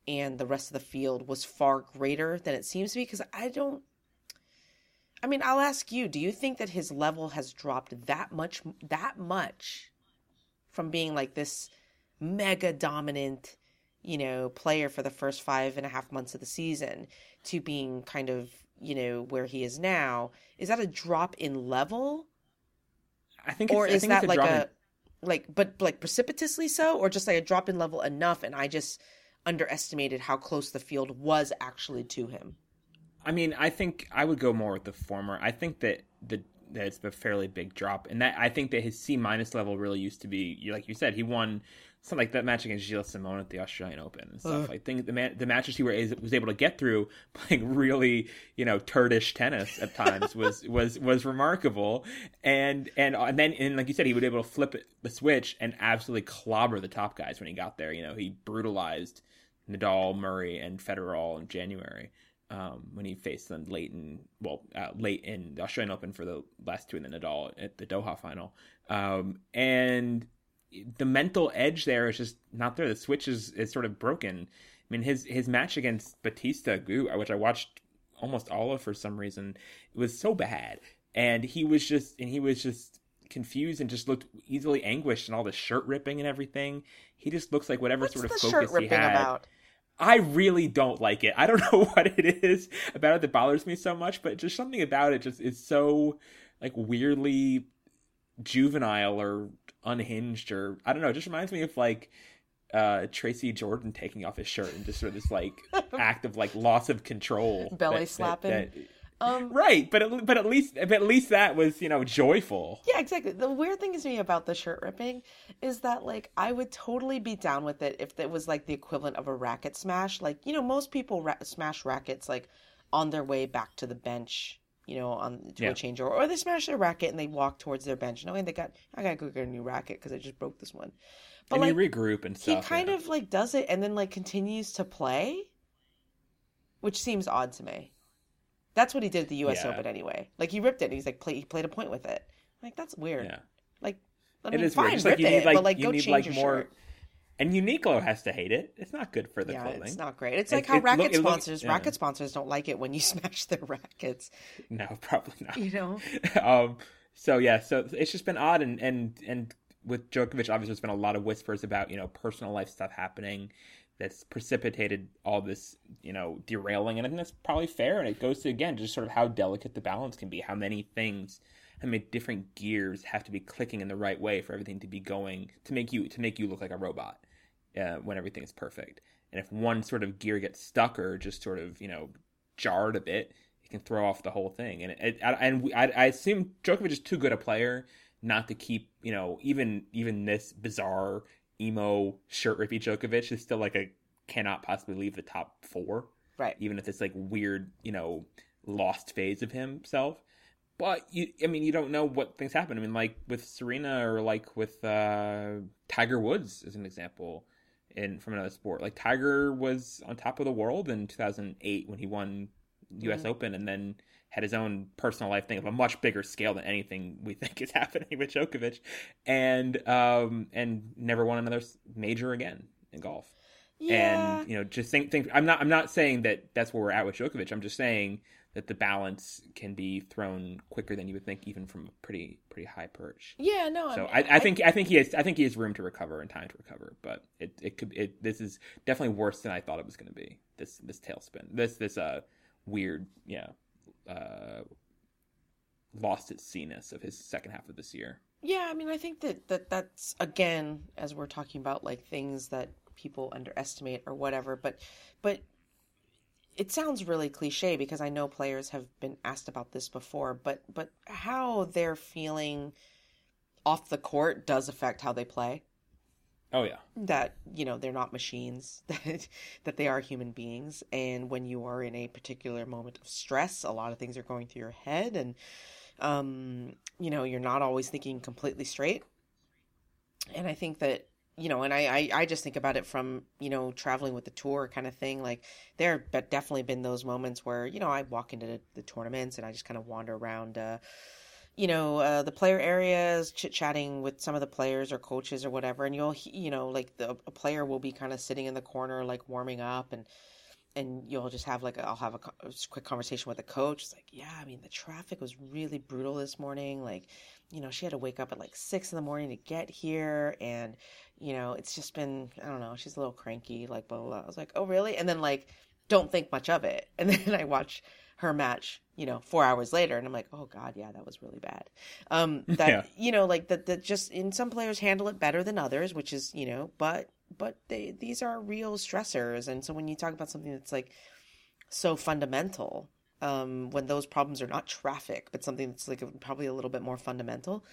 and the rest of the field was far greater than it seems to be because I don't I mean, I'll ask you, do you think that his level has dropped that much that much from being like this mega dominant, you know, player for the first five and a half months of the season to being kind of, you know, where he is now. Is that a drop in level? I think, or is that a like a, in... like, but like precipitously so, or just like a drop in level enough, and I just underestimated how close the field was actually to him. I mean, I think I would go more with the former. I think that the that it's a fairly big drop, and that I think that his C minus level really used to be like you said he won something like that match against Gilles Simon at the Australian Open and stuff. Uh. I think the man, the matches he were, was able to get through playing really you know turdish tennis at times was was was remarkable, and and and then and like you said he would be able to flip it, the switch and absolutely clobber the top guys when he got there. You know he brutalized Nadal, Murray, and Federer all in January um, when he faced them late in well uh, late in the Australian Open for the last two in the Nadal at the Doha final, um, and the mental edge there is just not there. The switch is, is sort of broken. I mean his his match against Bautista, which I watched almost all of for some reason, it was so bad, and he was just and he was just confused and just looked easily anguished and all the shirt ripping and everything. He just looks like whatever What's sort of focus he had. About? I really don't like it. I don't know what it is about it that bothers me so much, but just something about it just is so like weirdly juvenile or unhinged or I don't know. It just reminds me of like uh Tracy Jordan taking off his shirt and just sort of this like act of like loss of control, belly that, slapping. That, that, um, right, but at, but at least but at least that was you know joyful. Yeah, exactly. The weird thing is me about the shirt ripping is that like I would totally be down with it if it was like the equivalent of a racket smash. Like you know most people ra- smash rackets like on their way back to the bench. You know, on to yeah. a change or, or they smash their racket and they walk towards their bench. No, and they got I gotta go get a new racket because I just broke this one. But and like, you regroup and stuff. He kind yeah. of like does it and then like continues to play, which seems odd to me. That's what he did at the U.S. Yeah. Open anyway. Like he ripped it. and He's like, play, he played a point with it. Like that's weird. Yeah. Like, I mean, it is fine, weird. Just rip like you need, it, like, but like go change like your more... shirt. And Uniqlo has to hate it. It's not good for the yeah, clothing. It's not great. It's like how it, racket look, sponsors, look, yeah. racket sponsors don't like it when you smash their rackets. No, probably not. You know. um. So yeah. So it's just been odd, and and and with Djokovic, obviously, there's been a lot of whispers about you know personal life stuff happening that's precipitated all this, you know, derailing. And I think that's probably fair. And it goes to again just sort of how delicate the balance can be, how many things, how many different gears have to be clicking in the right way for everything to be going to make you to make you look like a robot uh, when everything is perfect. And if one sort of gear gets stuck or just sort of you know jarred a bit, it can throw off the whole thing. And it, and I, I assume Djokovic is too good a player not to keep you know even even this bizarre emo shirt rippy Djokovic is still like a cannot possibly leave the top four. Right. Even if it's like weird, you know, lost phase of himself. But you, I mean, you don't know what things happen. I mean, like with Serena or like with uh, Tiger Woods, as an example, in from another sport. Like Tiger was on top of the world in 2008 when he won U.S. Mm-hmm. Open, and then had his own personal life thing of a much bigger scale than anything we think is happening with Djokovic, and um, and never won another major again in golf. Yeah. And you know, just think, think. I'm not. I'm not saying that that's where we're at with Djokovic. I'm just saying that the balance can be thrown quicker than you would think, even from a pretty pretty high perch. Yeah, no. So I, mean, I, I, think I think he has I think he has room to recover and time to recover, but it it could it this is definitely worse than I thought it was going to be. This this tailspin, this this uh weird yeah uh, lost its seeness of his second half of this year. Yeah, I mean, I think that, that that's again, as we're talking about like things that people underestimate or whatever, but but it sounds really cliche because I know players have been asked about this before, but but how they're feeling off the court does affect how they play. Oh yeah. That, you know, they're not machines, that that they are human beings and when you are in a particular moment of stress, a lot of things are going through your head and um, you know, you're not always thinking completely straight. And I think that you know, and I, I, I just think about it from, you know, traveling with the tour kind of thing. Like, there have definitely been those moments where, you know, I walk into the, the tournaments and I just kind of wander around, uh, you know uh, the player areas chit chatting with some of the players or coaches or whatever and you'll you know like the a player will be kind of sitting in the corner like warming up and and you'll just have like i will have a, a, quick conversation with the coach. It's like yeah i mean the traffic was really brutal this morning like you know she had to wake up at like six in the morning to get here and you know it's just been i don't know she's a little cranky like blah blah, blah. i was like oh really? And then like don't think much of it. And then i watch her match, you know, four hours later, and I'm like, oh god, yeah, that was really bad. Um, that yeah. you know, like that, that just in some players handle it better than others, which is you know, but but they these are real stressors, and so when you talk about something that's like so fundamental, um, when those problems are not traffic, but something that's like probably a little bit more fundamental,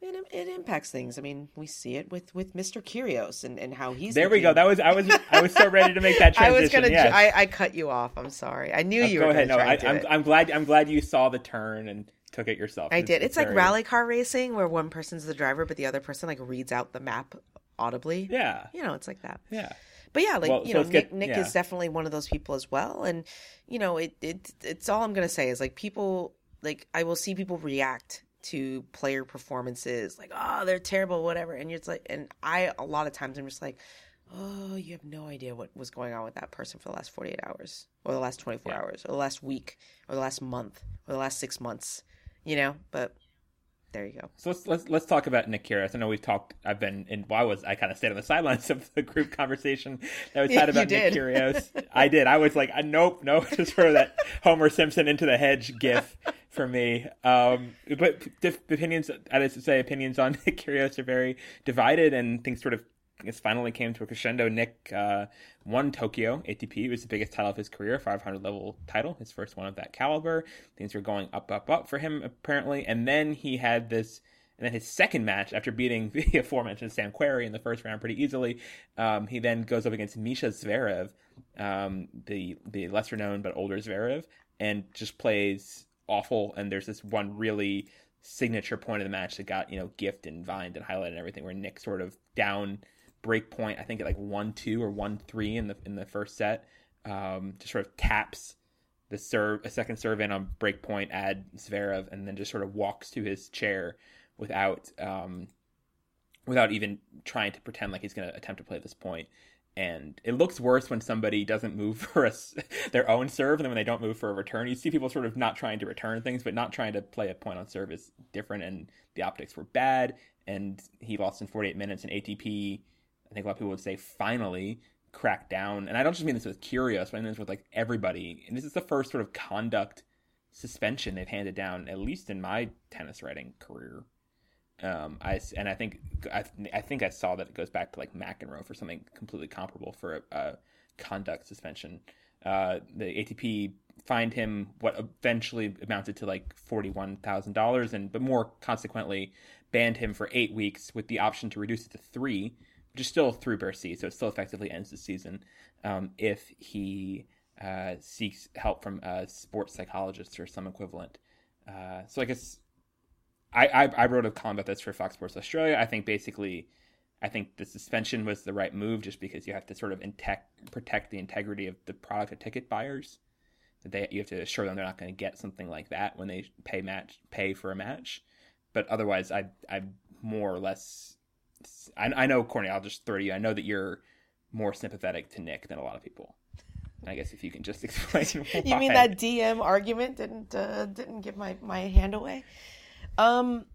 it, it impacts things. I mean, we see it with with Mr. Kyrgios and, and how he's. There looking. we go. That was I was I was so ready to make that transition. I was gonna. Yes. I, I cut you off. I'm sorry. I knew uh, you. Go ahead. No, I, am I'm, I'm glad. I'm glad you saw the turn and took it yourself. I it's, did. It's, like rally car racing where one person's the driver, but the other person like reads out the map audibly. Yeah. You know, it's like that. Yeah. But yeah, like well, you so know, Nick, Nick yeah. is definitely one of those people as well, and you know, it it it's all I'm gonna say is like people like I will see people react to player performances like oh they're terrible whatever and you're like and i a lot of times i'm just like oh you have no idea what was going on with that person for the last 48 hours or the last 24 yeah. hours or the last week or the last month or the last six months you know but there you go. So let's let's let's talk about Nick Kyrgios. I know we've talked. I've been in. Well, I was. I kind of stayed on the sidelines of the group conversation that was had about Nick Kyrgios. I did. I was like, nope, nope. Just for that Homer Simpson into the hedge gif for me. Um, but opinions, I would say opinions on Nick Kyrgios are very divided, and things sort of finally came to a crescendo. Nick uh, won Tokyo ATP. It was the biggest title of his career, 500 level title, his first one of that caliber. Things were going up, up, up for him apparently, and then he had this. And then his second match, after beating the aforementioned Sam Querrey in the first round pretty easily, um, he then goes up against Mischa Zverev, um, the the lesser known but older Zverev, and just plays awful. And there's this one really signature point of the match that got you know gift and vined and highlighted and everything, where Nick sort of down break point. I think at like one two or one three in the in the first set, um, just sort of taps the serve a second serve in on break point, add Zverev, and then just sort of walks to his chair without um, without even trying to pretend like he's going to attempt to play this point and it looks worse when somebody doesn't move for a, their own serve than when they don't move for a return. You see people sort of not trying to return things, but not trying to play a point on serve is different, and the optics were bad. And he lost in 48 minutes in ATP. I think a lot of people would say finally crack down. And I don't just mean this with Kyrgios, but I mean this with like everybody. And this is the first sort of conduct suspension they've handed down, at least in my tennis writing career. Um, I and I think I, I think I saw that it goes back to like McEnroe for something completely comparable for a, a conduct suspension. Uh, the ATP fined him what eventually amounted to like forty one thousand dollars, and but more consequently banned him for eight weeks with the option to reduce it to three, which is still through Bercy, so it still effectively ends the season um, if he uh, seeks help from a sports psychologist or some equivalent. Uh, so I guess I, I, I wrote a column about this for Fox Sports Australia. I think basically, I think the suspension was the right move just because you have to sort of intec- protect the integrity of the product of ticket buyers. That they you have to assure them they're not going to get something like that when they pay match pay for a match. But otherwise, I I more or less I, I know Courtney. I'll just throw to you. I know that you're more sympathetic to Nick than a lot of people. I guess if you can just explain. You mean that DM argument didn't uh, didn't give my my hand away? Um,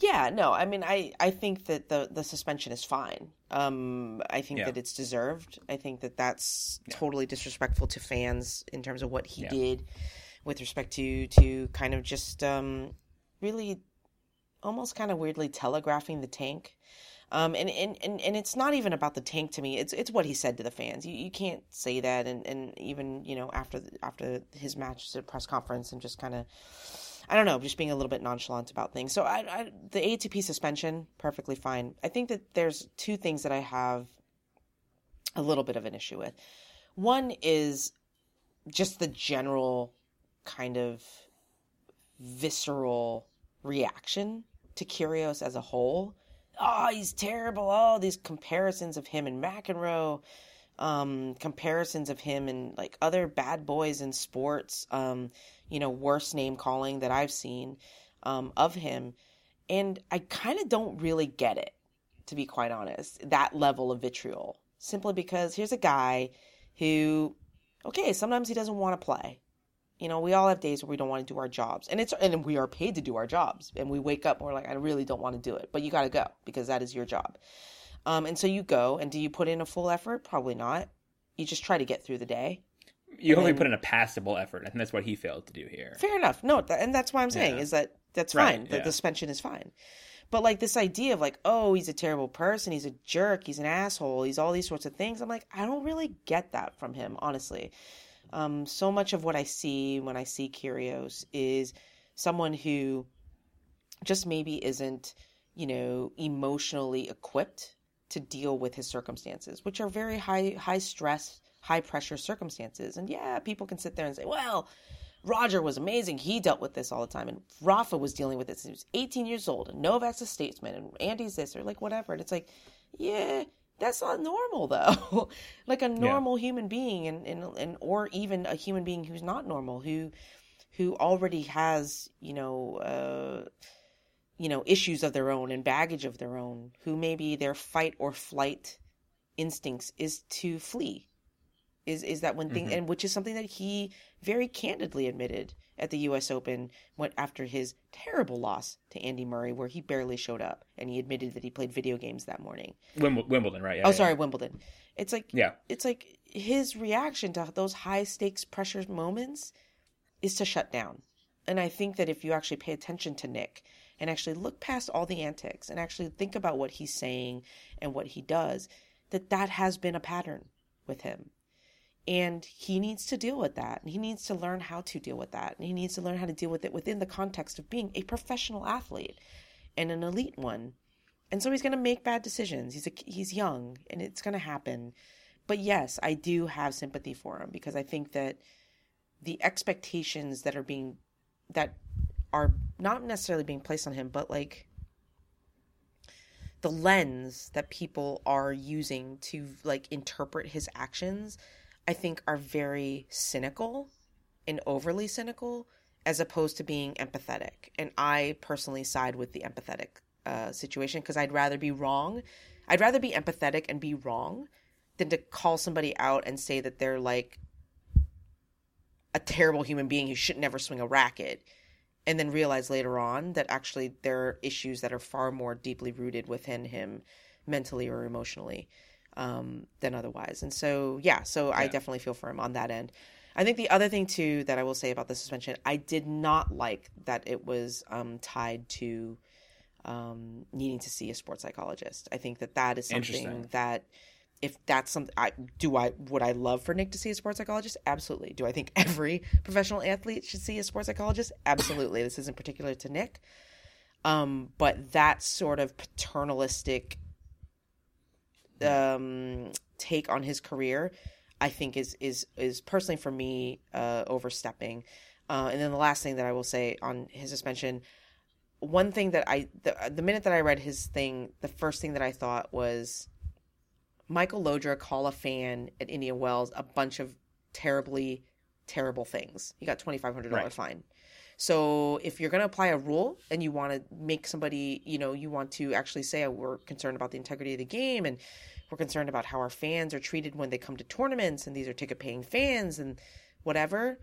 yeah, no, I mean, I, I think that the, the suspension is fine. Um, I think Yeah. that it's deserved. I think that that's Yeah. totally disrespectful to fans in terms of what he Yeah. did with respect to, to kind of just, um, really almost kind of weirdly telegraphing the tank. Um, and, and, and, and it's not even about the tank to me. It's it's what he said to the fans. You, you can't say that. And, and even you know after the, after his match at press conference and just kind of I don't know, just being a little bit nonchalant about things. So I, I the ATP suspension perfectly fine. I think that there's two things that I have a little bit of an issue with. One is just the general kind of visceral reaction to Kyrgios as a whole. Oh, he's terrible. Oh, these comparisons of him and McEnroe, um, comparisons of him and like other bad boys in sports, um, you know, worst name calling that I've seen um, of him. And I kind of don't really get it, to be quite honest, that level of vitriol. Simply because here's a guy who, okay, sometimes he doesn't want to play. You know, we all have days where we don't want to do our jobs, and it's and we are paid to do our jobs, and we wake up and we're like, I really don't want to do it, but you got to go because that is your job. Um, and so you go, and do you put in a full effort? Probably not. You just try to get through the day. You only then- put in a passable effort. I think that's what he failed to do here. Fair enough. No, th- and that's why I'm saying Yeah. is that that's Right, fine. The, yeah. the suspension is fine. But like this idea of like, oh, he's a terrible person, he's a jerk, he's an asshole, he's all these sorts of things. I'm like, I don't really get that from him, honestly. Um, so much of what I see when I see Kyrgios is someone who just maybe isn't, you know, emotionally equipped to deal with his circumstances, which are very high high stress, high pressure circumstances. And yeah, people can sit there and say, well, Roger was amazing. He dealt with this all the time. And Rafa was dealing with this. He was 18 years old. And Novak's a statesman. And Andy's this or like whatever. And it's like, yeah, that's not normal though. like a normal human being and, and, and, or even a human being who's not normal, who, who already has, you know, uh, you know, issues of their own and baggage of their own, who maybe their fight or flight instincts is to flee. Is is that one thing, Mhm. and which is something that he very candidly admitted at the U.S. Open went after his terrible loss to Andy Murray, where he barely showed up, and he admitted that he played video games that morning. Wimble- Wimbledon, right? Yeah, oh, yeah. sorry, Wimbledon. It's like Yeah. it's like his reaction to those high stakes pressure moments is to shut down. And I think that if you actually pay attention to Nick and actually look past all the antics and actually think about what he's saying and what he does, that that has been a pattern with him. And he needs to deal with that. And he needs to learn how to deal with that. And he needs to learn how to deal with it within the context of being a professional athlete and an elite one. And so he's going to make bad decisions. He's a, he's young and it's going to happen. But yes, I do have sympathy for him because I think that the expectations that are being that are not necessarily being placed on him, but like the lens that people are using to like interpret his actions, I think are very cynical and overly cynical as opposed to being empathetic. And I personally side with the empathetic uh, situation because I'd rather be wrong. I'd rather be empathetic and be wrong than to call somebody out and say that they're like a terrible human being who should never swing a racket and then realize later on that actually there are issues that are far more deeply rooted within him mentally or emotionally um, than otherwise. And so, yeah, so I definitely feel for him on that end. I think the other thing too that I will say about the suspension, I did not like that it was um, tied to um, needing to see a sports psychologist. I think that that is something that if that's something I do I would I love for Nick to see a sports psychologist? Absolutely. Do I think every professional athlete should see a sports psychologist? Absolutely. this isn't particular to Nick. Um, but that sort of paternalistic um, take on his career, I think is is is personally for me uh, overstepping. Uh, and then the last thing that I will say on his suspension, one thing that I the, the minute that I read his thing, the first thing that I thought was Michael Llodra call a fan at Indian Wells a bunch of terribly terrible things. He got twenty five hundred dollar Right. fine. So if you're going to apply a rule and you want to make somebody, you know, you want to actually say "Oh, we're concerned about the integrity of the game and we're concerned about how our fans are treated when they come to tournaments and these are ticket paying fans and whatever,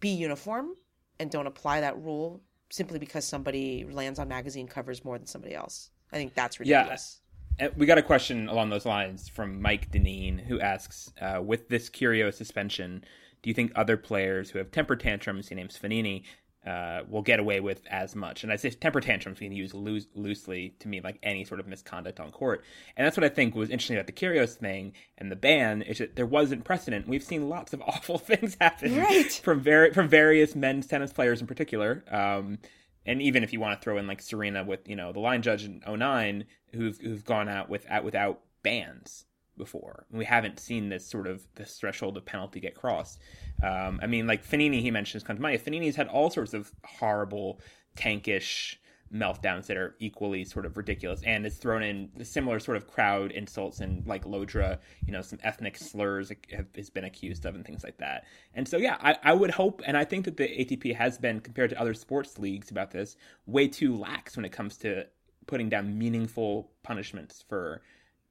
be uniform and don't apply that rule simply because somebody lands on magazine covers more than somebody else. I think that's ridiculous. And we got a question along those lines from Mike Deneen, who asks, uh, with this Curio suspension, do you think other players who have temper tantrums, he names Fognini, uh, will get away with as much? And I say temper tantrums we can use loose, loosely to mean like any sort of misconduct on court. And that's what I think was interesting about the Kyrgios thing and the ban is that there wasn't precedent. We've seen lots of awful things happen Right. from very from various men's tennis players in particular. Um, and even if you want to throw in like Serena with you know the line judge in 09 who've who've gone out with out without bans before. We haven't seen this sort of this threshold of penalty get crossed. Um, I mean, like Fognini he mentions comes to mind. Fognini's had all sorts of horrible, tankish meltdowns that are equally sort of ridiculous, and has thrown in similar sort of crowd insults and like Llodra, you know, some ethnic slurs have has been accused of and things like that. And so, yeah, I, I would hope, and I think that the ATP has been compared to other sports leagues about this way too lax when it comes to putting down meaningful punishments for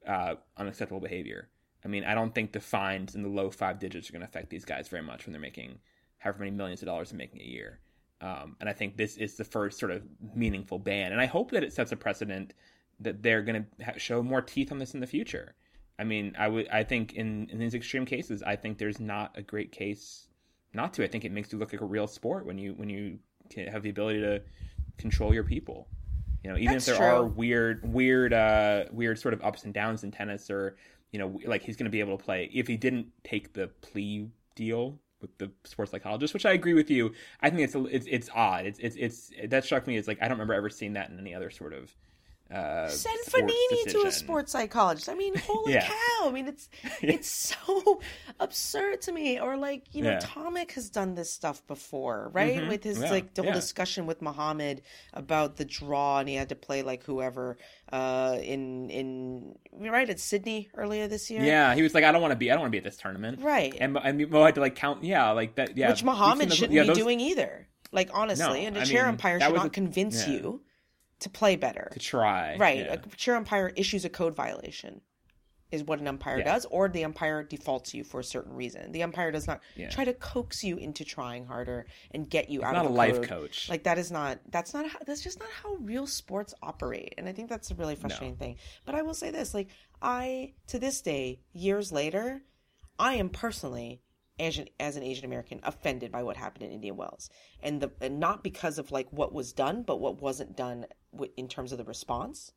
uh, unacceptable behavior. I mean, I don't think the fines in the low five digits are going to affect these guys very much when they're making however many millions of dollars they're making a year. Um, and I think this is the first sort of meaningful ban. And I hope that it sets a precedent that they're going to ha- show more teeth on this in the future. I mean, I would, I think in, in these extreme cases, I think there's not a great case not to. I think it makes you look like a real sport when you when you have the ability to control your people. You know, even That's if there true. are weird, weird, uh, weird sort of ups and downs in tennis, or you know, like he's going to be able to play if he didn't take the plea deal with the sports psychologist, which I agree with you. I think it's a, it's it's odd. It's it's it's that struck me as like I don't remember ever seeing that in any other sort of uh, Send Fognini to a sports psychologist. I mean, holy Yeah. cow! I mean, it's it's so absurd to me. Or like, you know, Yeah. Tomic has done this stuff before, right? Mhm. With his Yeah, like the whole discussion with Muhammad about the draw, and he had to play like whoever uh, in in right at Sydney earlier this year. Yeah, he was like, I don't want to be, I don't want to be at this tournament. Right. And and Mo had to like count, yeah, like that, yeah. Which Muhammad shouldn't yeah, be those- doing either. Like honestly, No, and a I chair mean, umpire should not a- convince you to play better. to try, Right. yeah. A chair umpire issues a code violation, is what an umpire Yeah. does, or the umpire defaults you for a certain reason. The umpire does not Yeah. try to coax you into trying harder and get you It's out not of a a life coach. Like that is not that's not how, that's just not how real sports operate, and I think that's a really frustrating thing. But I will say this: like I to this day, years later, I am personally as an, as an Asian American offended by what happened in Indian Wells, and the and not because of like what was done, but what wasn't done wi- in terms of the response.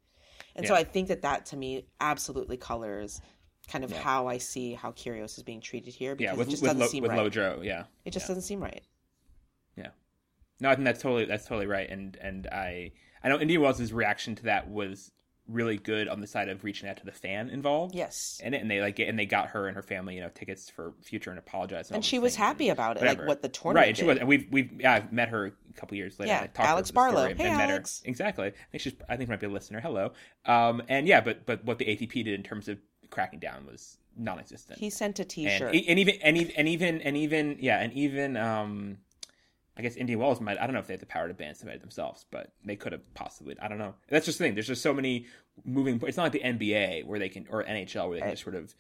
And so I think that that to me absolutely colors kind of how I see how Kyrgios is being treated here because yeah, with it just with, doesn't Lo, seem with right. Llodra, yeah, It just doesn't seem right. yeah. No, I think that's totally that's totally right, and and I I know Indian Wells' reaction to that was really good on the side of reaching out to the fan involved. Yes. And, and they like and they got her and her family you know tickets for future and apologized and, And she was happy and about it, whatever. like what the tournament right and she did. was and we've we've yeah I've met her a couple years later Yeah, talked Alex Barlow. and Hey, met Alex. her exactly I think she's I think she might be a listener hello um and yeah but but what the ATP did in terms of cracking down was non-existent He sent a and, T-shirt. and even and even and even and even yeah and even um I guess Indian Wells might I don't know if they have the power to ban somebody themselves but they could have possibly I don't know that's just the thing there's just so many moving it's not like the NBA where they can or NHL where they can just sort of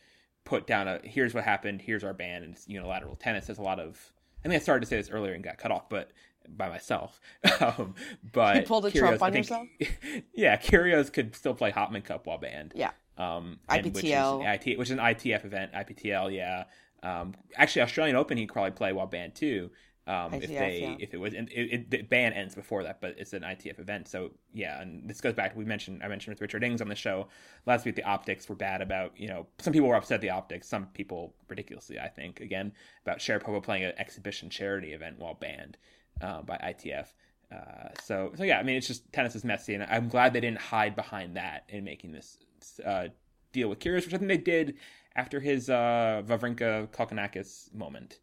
put down a here's what happened here's our ban and it's unilateral tennis has a lot of I think I started to say this earlier and got cut off but by myself um, but You pulled a Kyrgios, Trump on think- yourself? yeah Kyrgios could still play Hopman Cup while banned yeah. Um, IPTL, which is, IT, which is an ITF event. IPTL, yeah. Um, actually, Australian Open he could probably play while banned too. Um, ITF, if they yeah. if it was and it, it, the ban ends before that, but it's an ITF event. So yeah, and this goes back. We mentioned I mentioned with Richard Ings on the show last week. The optics were bad about you know some people were upset at the optics. Some people ridiculously, I think, again about Sharapova playing an exhibition charity event while banned uh, by ITF. Uh, so so yeah, I mean it's just tennis is messy, and I'm glad they didn't hide behind that in making this uh, deal with Kyrgios, which I think they did after his uh, Wawrinka Kokkinakis moment,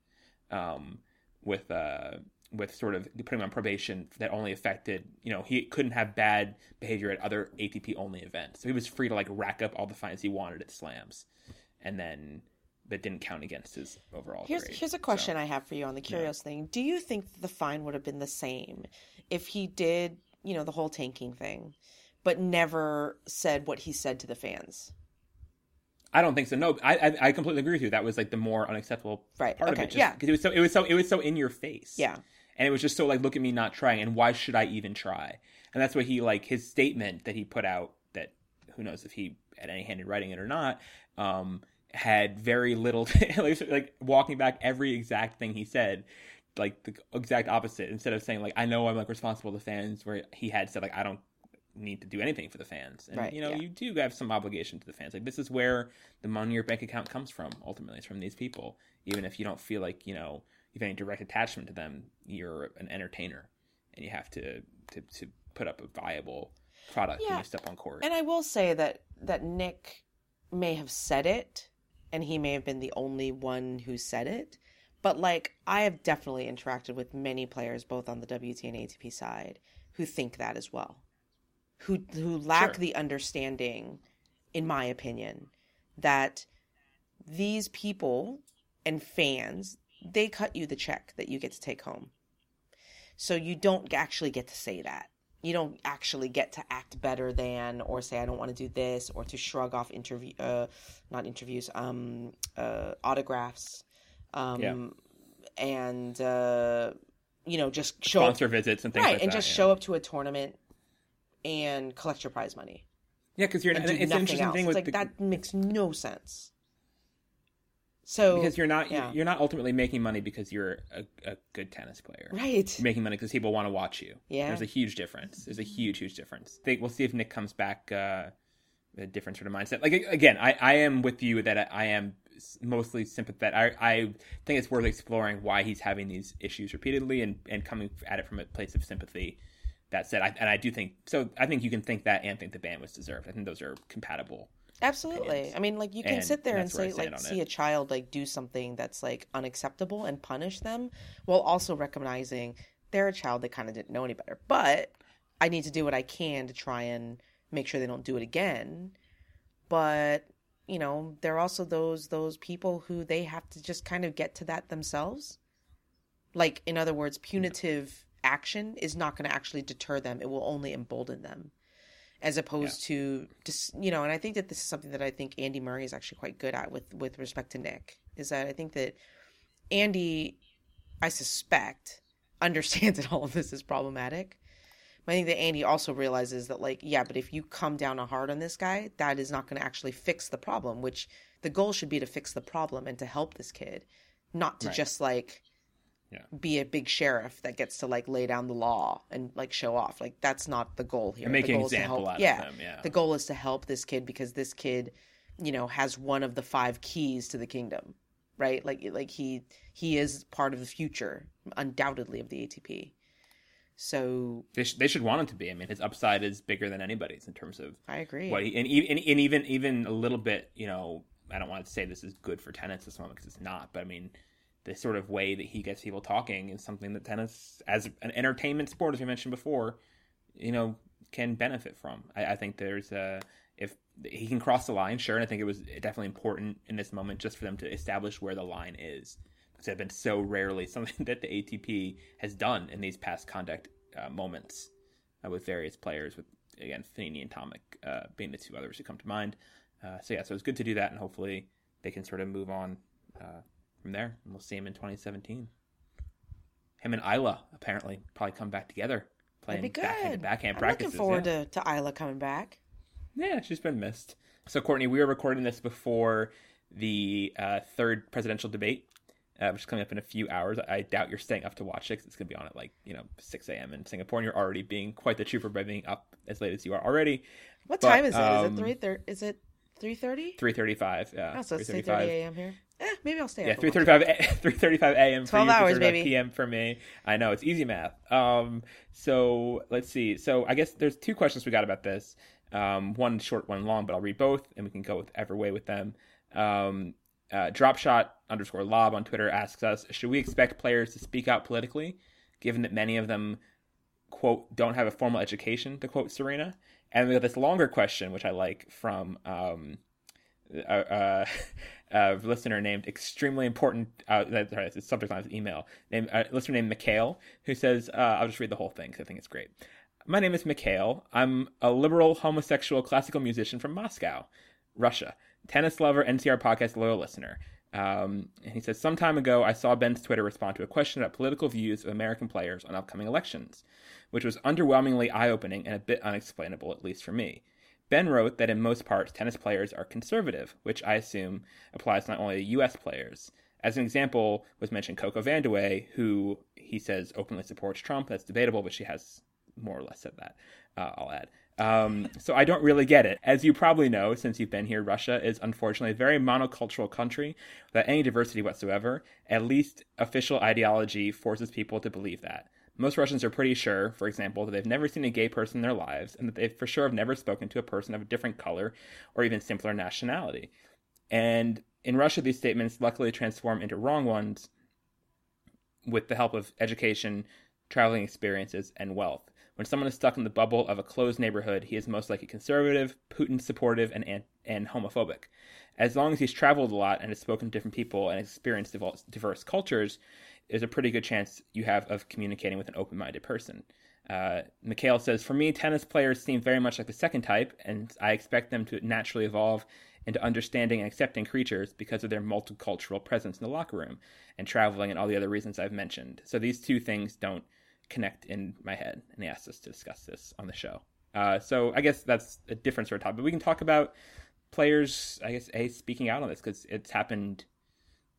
um, with uh, with sort of putting him on probation that only affected you know he couldn't have bad behavior at other ATP only events, so he was free to like rack up all the fines he wanted at slams, and then that didn't count against his overall. Here's grade. here's a question so, I have for you on the curious yeah. thing. Do you think the fine would have been the same if he did, you know, the whole tanking thing, but never said what he said to the fans? I don't think so. No, I, I, I completely agree with you. That was like the more unacceptable right. part okay. of it. Just, yeah, because it was so it was so it was so in your face. Yeah, and it was just so like look at me not trying, and why should I even try? And that's what he like his statement that he put out that who knows if he had any hand in writing it or not. Um, had very little to, like walking back every exact thing he said like the exact opposite instead of saying like i know i'm like responsible to fans where he had said like i don't need to do anything for the fans and right, you know yeah. you do have some obligation to the fans like this is where the money in your bank account comes from ultimately it's from these people even if you don't feel like you know you have any direct attachment to them you're an entertainer and you have to to, to put up a viable product yeah. when you step on court and i will say that that nick may have said it and he may have been the only one who said it. But like I have definitely interacted with many players both on the WT and ATP side who think that as well. Who who lack sure. the understanding in my opinion that these people and fans they cut you the check that you get to take home. So you don't actually get to say that you don't actually get to act better than or say I don't want to do this or to shrug off interview uh not interviews um uh autographs um yeah. and uh you know just show sponsor up, visits and things right like and that, just yeah. show up to a tournament and collect your prize money yeah because you're and it's an interesting else. thing it's with like the... that makes no sense so because you're not yeah. you're not ultimately making money because you're a, a good tennis player, right? You're making money because people want to watch you. Yeah, there's a huge difference. There's a huge, huge difference. Think we'll see if Nick comes back uh, a different sort of mindset. Like again, I, I am with you that I am mostly sympathetic. I, I think it's worth exploring why he's having these issues repeatedly and, and coming at it from a place of sympathy. That said, I, and I do think so. I think you can think that and think the ban was deserved. I think those are compatible Absolutely. opinions. I mean, like you can And sit there and that's where I say, like, see it. a child like do something that's like unacceptable and punish them, while also recognizing they're a child that kind of didn't know any better. But I need to do what I can to try and make sure they don't do it again. But you know, there are also those those people who they have to just kind of get to that themselves. Like, in other words, punitive action is not going to actually deter them; it will only embolden them. As opposed to just you know and i think that this is something that i think andy murray is actually quite good at with with respect to nick is that i think that andy i suspect understands that all of this is problematic. But i think that andy also realizes that like yeah but if you come down hard on this guy that is not going to actually fix the problem which the goal should be to fix the problem and to help this kid not to Right. just like Yeah. be a big sheriff that gets to like lay down the law and like show off like that's not the goal here and make the an goal is to example help- out of yeah them. Yeah, the goal is to help this kid because this kid you know has one of the five keys to the kingdom right like like he he is part of the future undoubtedly of the ATP so they, sh- they should want him to be. I mean, his upside is bigger than anybody's in terms of I agree what he and, e- and, and even even a little bit. You know, I don't want to say this is good for tennis at this moment because it's not. But I mean, the sort of way that he gets people talking is something that tennis, as an entertainment sport, as we mentioned before, you know, can benefit from. I, I think there's a if he can cross the line, sure. And I think it was definitely important in this moment just for them to establish where the line is. Because it's been so rarely something that the ATP has done in these past conduct uh, moments uh, with various players. With again, Fognini and Tomic uh, being the two others who come to mind. Uh, so yeah, so it's good to do that, and hopefully they can sort of move on uh, from there, and we'll see him in 2017. Him and Ajla apparently probably come back together, playing that'd be backhand good backhand I'm practices. looking forward yeah. to to Ajla coming back Yeah, she's been missed. So, Courtney, we are recording this before the uh, third presidential debate, uh, which is coming up in a few hours. I doubt you're staying up to watch it because it's going to be on at like, you know, 6 a.m. in Singapore, and you're already being quite the trooper by being up as late as you are already. What But, time is it? Is um, it three thirty? Is it three thirty? 3.35. Yeah, Oh, so it's three 3:35. thirty a.m. here. Eh, maybe I'll stay Yeah, up. three and watch thirty five, three thirty five a.m. for 12 you, hours, 3:35 baby. p.m. for me. I know it's easy math. Um, so let's see. So I guess there's two questions we got about this. Um, one short, one long, but I'll read both, and we can go with ever way with them. Um, uh, dropshot underscore lob on Twitter asks us: Should we expect players to speak out politically, given that many of them quote don't have a formal education? To quote Serena. And we got this longer question, which I like from um, a, a, a listener named extremely important. Uh, sorry, it's subject line of email. A listener named Mikhail, who says, uh, "I'll just read the whole thing because I think it's great." My name is Mikhail. I'm a liberal homosexual classical musician from Moscow, Russia. Tennis lover, NCR podcast loyal listener. Um, and he says, some time ago, I saw Ben's Twitter respond to a question about political views of American players on upcoming elections, which was underwhelmingly eye opening and a bit unexplainable, at least for me. Ben wrote that in most parts, tennis players are conservative, which I assume applies not only to U.S. players. As an example, was mentioned Coco Vandeweghe, who he says openly supports Trump. That's debatable, but she has more or less said that. Uh, I'll add. Um, so I don't really get it. As you probably know, since you've been here, Russia is unfortunately a very monocultural country without any diversity whatsoever. At least official ideology forces people to believe that. Most Russians are pretty sure, for example, that they've never seen a gay person in their lives, and that they for sure have never spoken to a person of a different color or even simpler nationality. And in Russia, these statements luckily transform into wrong ones with the help of education, traveling experiences, and wealth. When someone is stuck in the bubble of a closed neighborhood, he is most likely conservative, Putin supportive, and, and, homophobic. As long as he's traveled a lot and has spoken to different people and experienced diverse cultures, there's a pretty good chance you have of communicating with an open minded person. Uh, Mikhail says, For me, tennis players seem very much like the second type, and I expect them to naturally evolve into understanding and accepting creatures because of their multicultural presence in the locker room and traveling and all the other reasons I've mentioned. So these two things don't connect in my head, and he asked us to discuss this on the show. Uh, so I guess that's a different sort of topic. We can talk about players, I guess, a speaking out on this because it's happened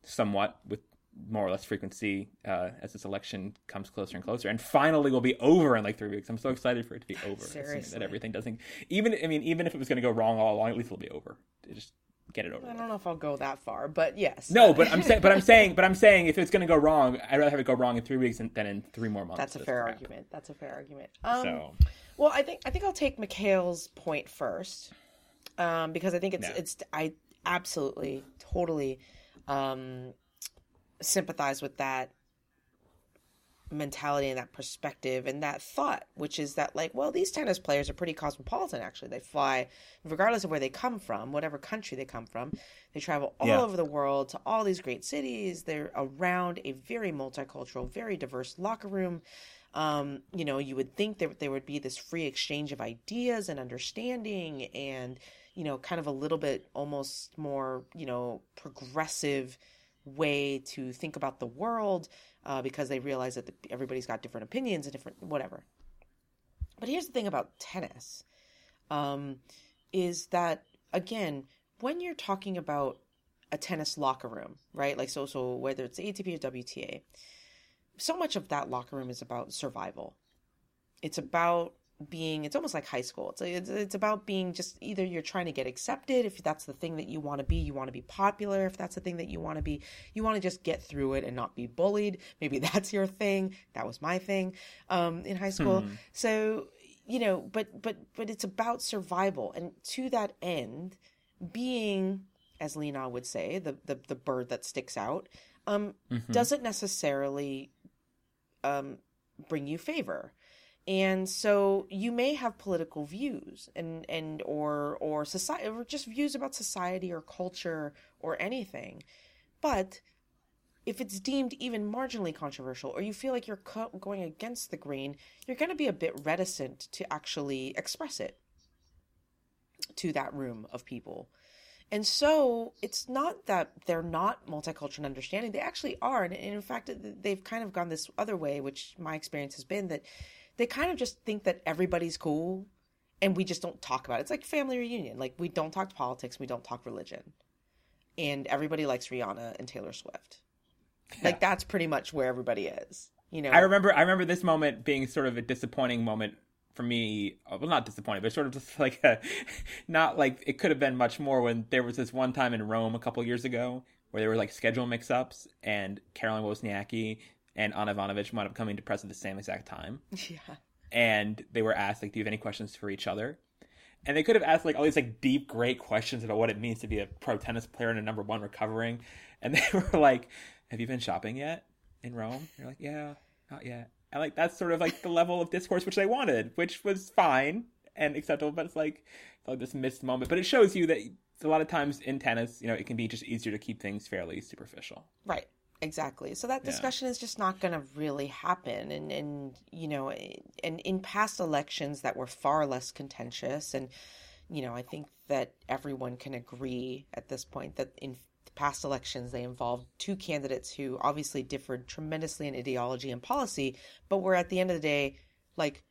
somewhat with more or less frequency uh, as this election comes closer and closer, and finally will be over in like three weeks. I'm so excited for it to be over. Seriously. that everything doesn't even. I mean, even if it was going to go wrong all along, at least it'll be over. Just get it over. I don't know if I'll go that far, but yes. No, but I'm saying, but I'm saying, but I'm saying, if it's going to go wrong, I'd rather have it go wrong in three weeks than, in three more months. that's a fair crap. argument. That's a fair argument. Um, So Well, I think I think I'll take Mikhail's point first, um, because I think it's Yeah. it's I absolutely totally um, sympathize with that mentality and that perspective and that thought, which is that like, well, these tennis players are pretty cosmopolitan. Actually, they fly regardless of where they come from, whatever country they come from. They travel all Yeah. over the world to all these great cities. They're around a very multicultural, very diverse locker room um, you know, you would think that there would be this free exchange of ideas and understanding and, you know, kind of a little bit almost more, you know, progressive way to think about the world uh, because they realize that the, everybody's got different opinions and different whatever. But here's the thing about tennis um, is that, again, when you're talking about a tennis locker room, right? Like, so, so whether it's ATP or WTA, so much of that locker room is about survival. It's about being it's almost like high school. It's it's, it's about being just either you're trying to get accepted if that's the thing that you want to be, you want to be popular if that's the thing that you want to be. You want to just get through it and not be bullied. Maybe that's your thing. That was my thing um in high school. So, you know, but but but it's about survival and to that end being as Li Na would say, the the, the bird that sticks out um Mhm. doesn't necessarily um, bring you favor and so you may have political views and and or or society or just views about society or culture or anything but if it's deemed even marginally controversial or you feel like you're co- going against the grain you're going to be a bit reticent to actually express it to that room of people and so it's not that they're not multicultural and understanding. They actually are. And in fact, they've kind of gone this other way, which my experience has been that they kind of just think that everybody's cool and we just don't talk about it. It's like family reunion. Like we don't talk politics, we don't talk religion. And everybody likes Rihanna and Taylor Swift. Like that's pretty much where everybody is. You know. I remember I remember this moment being sort of a disappointing moment for me. uh, Well, not disappointed but sort of just like a, not like it could have been much more when there was this one time in Rome a couple years ago where there were like schedule mix-ups and Caroline Wozniacki and Anna Ivanovic wound up coming to press at the same exact time, Yeah. and they were asked like, "Do you have any questions for each other?" And they could have asked like all these like deep, great questions about what it means to be a pro tennis player and a number one recovering, and they were like, "Have you been shopping yet in Rome?" You're like, "Yeah, not yet." And like that's sort of like the level of discourse which they wanted, which was fine and acceptable, but it's like it's like this missed moment. But it shows you that a lot of times in tennis, you know, it can be just easier to keep things fairly superficial. Right. Exactly. So that Yeah. discussion is just not going to really happen. And, and, you know, eh, and in past elections that were far less contentious, and, you know, I think that everyone can agree at this point that in past elections they involved two candidates who obviously differed tremendously in ideology and policy, but were at the end of the day, like,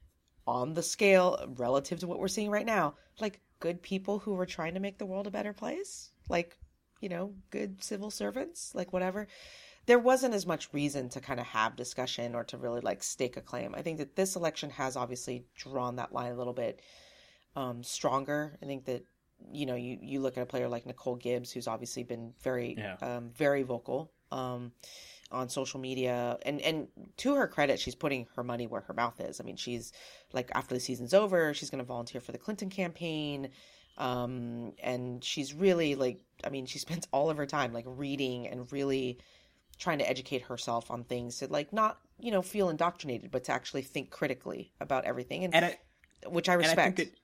on the scale relative to what we're seeing right now, like good people who were trying to make the world a better place, like, you know, good civil servants, like whatever there wasn't as much reason to kind of have discussion or to really like stake a claim. I think that this election has obviously drawn that line a little bit um, stronger. I think that you know you you look at a player like Nicole Gibbs, who's obviously been very Yeah. um, very vocal um, on social media, and and to her credit, she's putting her money where her mouth is. I mean, she's like after the season's over, she's going to volunteer for the Clinton campaign. Um, and she's really like, I mean, she spends all of her time like reading and really trying to educate herself on things to like not you know feel indoctrinated but to actually think critically about everything and, And I, which i and respect I think that,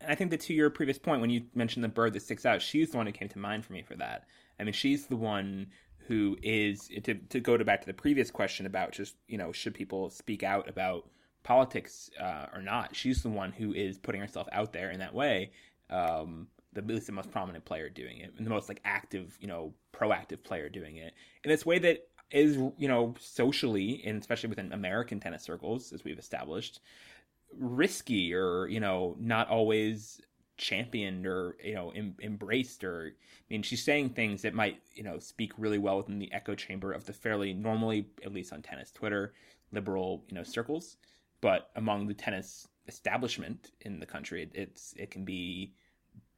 and I think that to your previous point, when you mentioned the bird that sticks out, she's the one who came to mind for me for that. I mean, she's the one who is to to go to back to the previous question about just you know should people speak out about politics uh, or not? She's the one who is putting herself out there in that way. Um, the at least the most prominent player doing it, and the most like active, you know, proactive player doing it. In this way that is you know socially and especially within American tennis circles, as we've established, risky or you know not always championed or you know em- embraced or I mean she's saying things that might you know speak really well within the echo chamber of the fairly normally at least on tennis Twitter liberal you know circles. But among the tennis establishment in the country it, it's it can be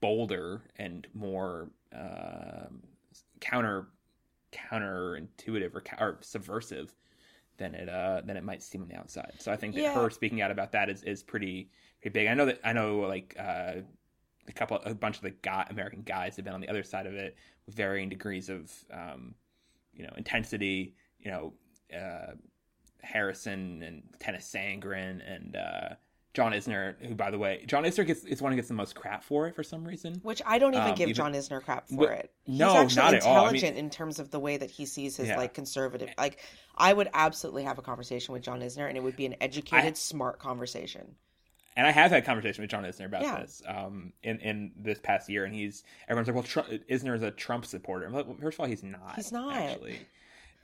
bolder and more um counter counterintuitive or, or subversive than it uh than it might seem on the outside. So I think that Yeah. her speaking out about that is is pretty pretty big. I know that I know like uh a couple a bunch of the guy, American guys have been on the other side of it with varying degrees of um you know intensity, you know uh Harrison and Tennys Sandgren and uh John Isner, who by the way, John Isner gets is one who gets the most crap for it for some reason. which i don't even um, give even- john isner crap for Wh- it no, he's actually not at all. I mean- intelligent in terms of the way that he sees his Yeah. like conservative like i would absolutely have a conversation with john isner and it would be an educated I- smart conversation and I have had a conversation with John Isner about Yeah. this um, in in this past year, and he's everyone's like, "Well, Trump, Isner is a Trump supporter." I'm like, well, first of all, he's not. He's not. actually,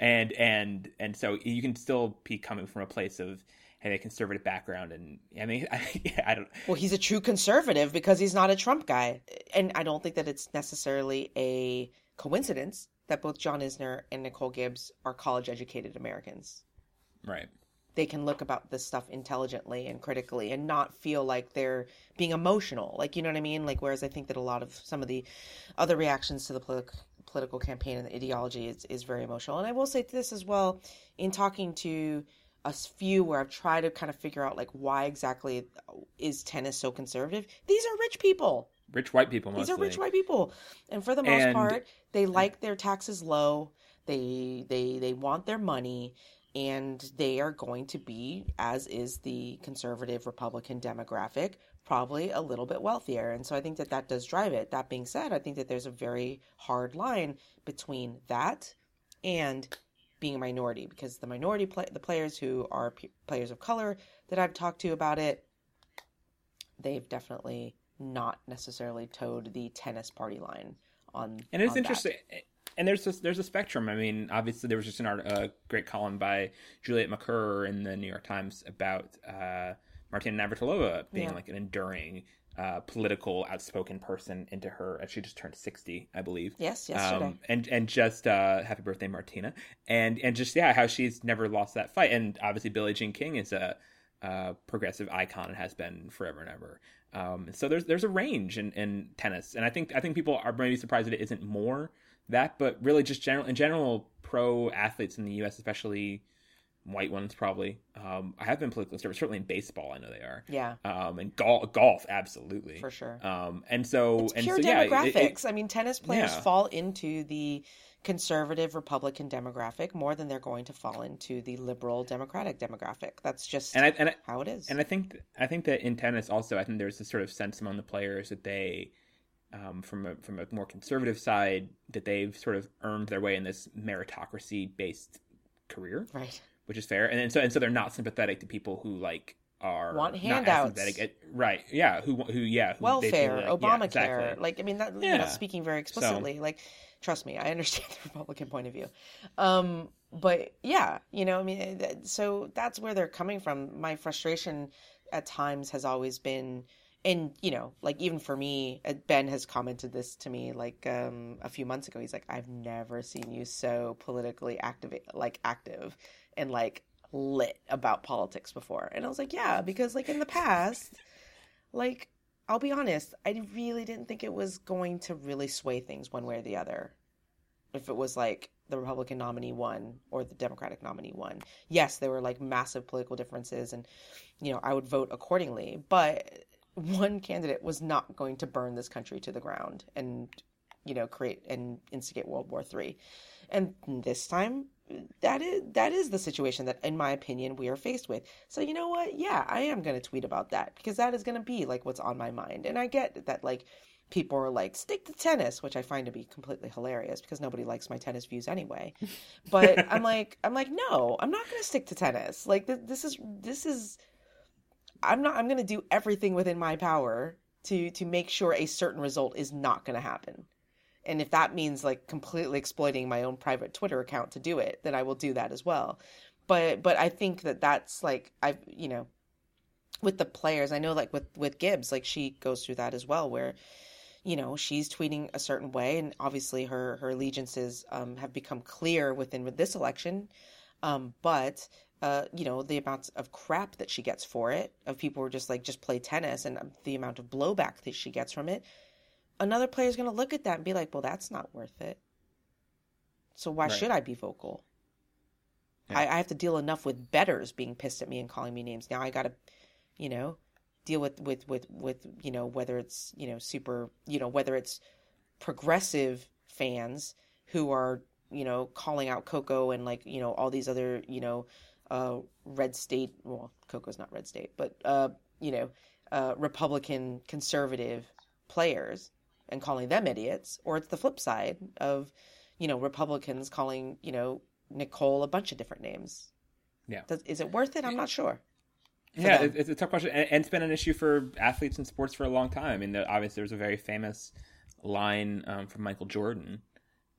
and and and so you can still be coming from a place of hey, a conservative background, and I mean, I, yeah, I don't. Well, he's a true conservative because he's not a Trump guy. And I don't think that it's necessarily a coincidence that both John Isner and Nicole Gibbs are college educated Americans. Right. They can look about this stuff intelligently and critically and not feel like they're being emotional. Like, you know what I mean? Like, whereas I think that a lot of some of the other reactions to the politi- political campaign and the ideology is, is very emotional. And I will say this as well in talking to a few where I've tried to kind of figure out like why exactly is tennis so conservative. These are rich people. Rich white people mostly. These are rich white people, and for the most And- part, they like their taxes low. They they they want their money, and they are going to be, as is the conservative Republican demographic, probably a little bit wealthier. And so I think that that does drive it. That being said, I think that there's a very hard line between that and being a minority because the minority play the players who are p- players of color that I've talked to about it they've definitely not necessarily towed the tennis party line on and it's on that. interesting and there's this, there's a spectrum i mean obviously there was just an art, a great column by juliet macur in the new york times about uh martina navratilova being Yeah. like an enduring uh, political, outspoken person into her. And she just turned sixty, I believe. Yes, yesterday. Um, and and just uh, happy birthday, Martina. And and just yeah, how she's never lost that fight. And obviously, Billie Jean King is a, a progressive icon and has been forever and ever. Um, so there's there's a range in, in tennis, and I think I think people are maybe surprised that it isn't more that, but really just general in general, pro athletes in the U.S., especially white ones, probably. Um, I have been politically conservative. Certainly in baseball, I know they are. Yeah. Um, and golf, golf, absolutely for sure. Um, and so it's and pure so, demographics. Yeah, it, it, I mean, tennis players yeah. fall into the conservative Republican demographic more than they're going to fall into the liberal Democratic demographic. That's just and I, and I, how it is. And I think I think that in tennis also, I think there's this sort of sense among the players that they um, from a from a more conservative side that they've sort of earned their way in this meritocracy based career, right? Which is fair, and, and so and so they're not sympathetic to people who like are want handouts, right? Yeah, who who yeah, who welfare, like, Obamacare, yeah, exactly. like I mean, that, yeah. you know, speaking very explicitly, so, like trust me, I understand the Republican point of view. Um, but yeah, you know, I mean, so that's where they're coming from. My frustration at times has always been and you know like even for me uh, ben has commented this to me like um a few months ago he's like i've never seen you so politically active like active and like lit about politics before. And i was like yeah because like in the past like i'll be honest i really didn't think it was going to really sway things one way or the other. If it was like the republican nominee won or the democratic nominee won. Yes there were like massive political differences and you know i would vote accordingly but one candidate was not going to burn this country to the ground and you know create and instigate world war three. And this time that is that is the situation that in my opinion we are faced with. So you know what? Yeah i am going to tweet about that because that is going to be like what's on my mind. And i get that like people are like stick to tennis which i find to be completely hilarious because nobody likes my tennis views anyway. But i'm like i'm like no i'm not going to stick to tennis. Like th- this is this is I'm not I'm going to do everything within my power to to make sure a certain result is not going to happen. And if that means like completely exploiting my own private Twitter account to do it, then I will do that as well. But but I think that that's like I you know with the players, I know like with with Gibbs, like she goes through that as well where you know she's tweeting a certain way and obviously her her allegiances um, have become clear within with this election um, but uh, you know, the amounts of crap that she gets for it, of people who are just like, just play tennis, and the amount of blowback that she gets from it, another player is going to look at that and be like, well, that's not worth it. So why right. should I be vocal? Yeah. I, I have to deal enough with betters being pissed at me and calling me names. Now I got to, you know, deal with, with, with, with, you know, whether it's, you know, super, you know, whether it's progressive fans who are, you know, calling out Coco and like, you know, all these other, you know, uh, red state, well, Coco's not red state, but, uh, you know, uh, Republican conservative players and calling them idiots, or it's the flip side of, you know, Republicans calling, you know, Nicole a bunch of different names. Yeah. Does, is it worth it? I'm not sure. Yeah, them. it's a tough question, and it's been an issue for athletes in sports for a long time. I mean, obviously, there's a very famous line um, from Michael Jordan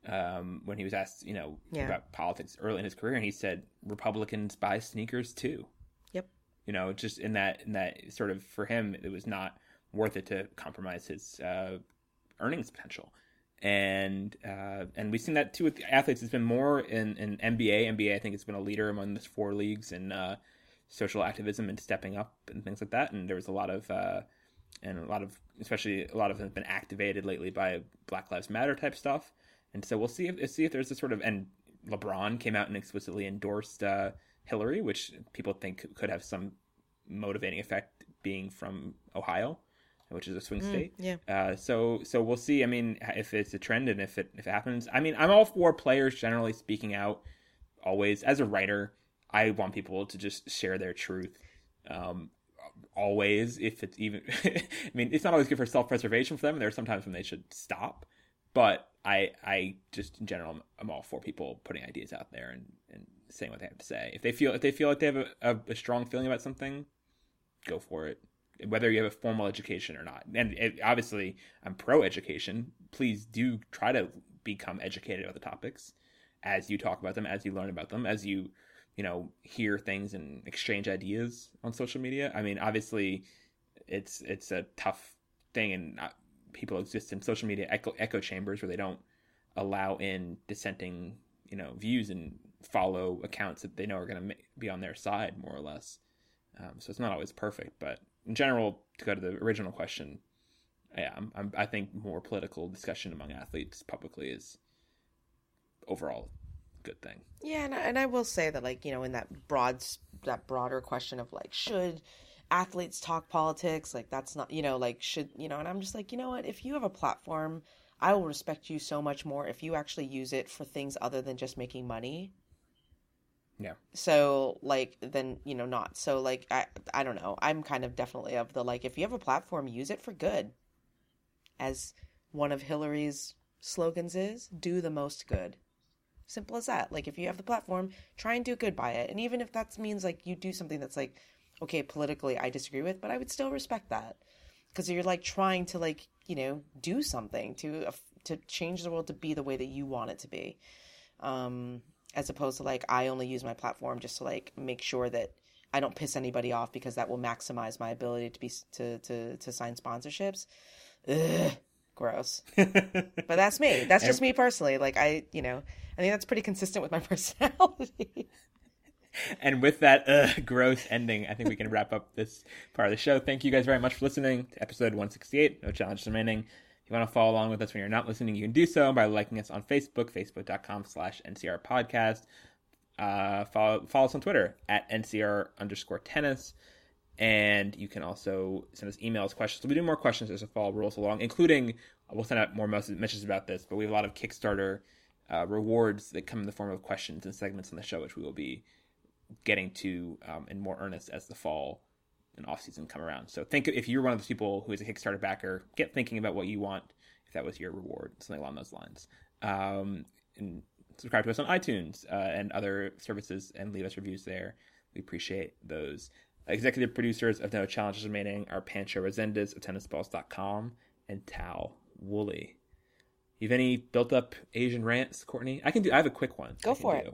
um, when he was asked, you know, yeah. about politics early in his career, and he said Republicans buy sneakers too. Yep. You know, just in that in that sort of for him, it was not worth it to compromise his uh, earnings potential. And uh, and we've seen that too with athletes. It's been more in, in NBA. NBA, I think, has been a leader among the four leagues in uh, social activism and stepping up and things like that. And there was a lot of uh, and a lot of, especially a lot of them have been activated lately by Black Lives Matter type stuff and so we'll see if see if there's a sort of and LeBron came out and explicitly endorsed uh, Hillary, which people think could have some motivating effect, being from Ohio, which is a swing mm, state. Yeah. Uh, so so we'll see. I mean, if it's a trend and if it if it happens. I mean, I'm all for players generally speaking out. Always, as a writer, I want people to just share their truth. Um, always, if it's even, I mean, it's not always good for self preservation for them. There are sometimes when they should stop, but I I just in general I'm all for people putting ideas out there and, and saying what they have to say. If they feel if they feel like they have a, a, a strong feeling about something, go for it. Whether you have a formal education or not, and it, obviously I'm pro education. Please do try to become educated about the topics as you talk about them, as you learn about them, as you you know hear things and exchange ideas on social media. I mean, obviously, it's it's a tough thing, and uh, people exist in social media echo, echo chambers where they don't allow in dissenting, you know, views and follow accounts that they know are going to be on their side, more or less. Um, so it's not always perfect, but in general, to go to the original question, yeah, I'm, I'm, i think more political discussion among athletes publicly is overall a good thing. Yeah, and I, and I will say that, like you know, in that broad, that broader question of like, should athletes talk politics? Like that's not, you know, like should you know? And I'm just like, you know what? If you have a platform, I will respect you so much more if you actually use it for things other than just making money yeah. So like then you know not. So like I I don't know. I'm kind of definitely of the like if you have a platform, use it for good. As one of Hillary's slogans is, do the most good. Simple as that. Like if you have the platform, try and do good by it. And even if that means like you do something that's like okay, politically I disagree with, but I would still respect that. Cuz you're like trying to like, you know, do something to uh, to change the world to be the way that you want it to be. Um as opposed to like I only use my platform just to like make sure that I don't piss anybody off because that will maximize my ability to be to to to sign sponsorships. Ugh, gross. but that's me. That's just me personally. Like I, you know, I think that's pretty consistent with my personality. and with that uh, gross ending, I think we can wrap up this part of the show. Thank you guys very much for listening to episode 168. No Challenge remaining. If you want to follow along with us when you're not listening, you can do so by liking us on Facebook, facebook.com slash NCR podcast. Uh, follow, follow us on Twitter at NCR underscore tennis. And you can also send us emails, questions. We'll be doing more questions as the fall rolls along, including we'll send out more messages about this, but we have a lot of Kickstarter uh, rewards that come in the form of questions and segments on the show, which we will be getting to um, in more earnest as the fall and off season come around. So think if you're one of those people who is a Kickstarter backer, get thinking about what you want if that was your reward, something along those lines. Um, and subscribe to us on iTunes uh, and other services and leave us reviews there. We appreciate those. Executive producers of No Challenges Remaining are Pancho Resendez of tennisballs.com and Tal Woolley. You have any built up Asian rants, Courtney? I can do. I have a quick one. Go for it.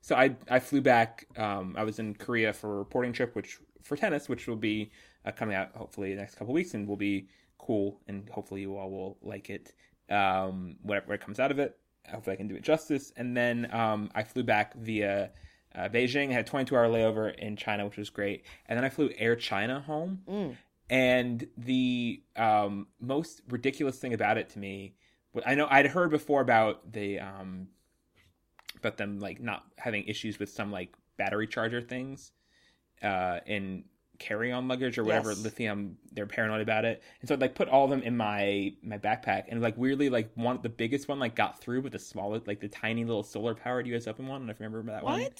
So I I flew back. Um, I was in Korea for a reporting trip, which for tennis, which will be uh, coming out hopefully the next couple weeks and will be cool, and hopefully you all will like it. Um, whatever comes out of it, hopefully I can do it justice. And then um, I flew back via uh, Beijing. I had a 22 hour layover in China, which was great. And then I flew Air China home. Mm. And the um, most ridiculous thing about it to me, I know I'd heard before about the um, about them like not having issues with some like battery charger things uh, in carry-on luggage or whatever yes. lithium they're paranoid about it and so I'd like put all of them in my my backpack and like weirdly like one the biggest one like got through but the smallest like the tiny little solar powered us open one and i remember that one. what? one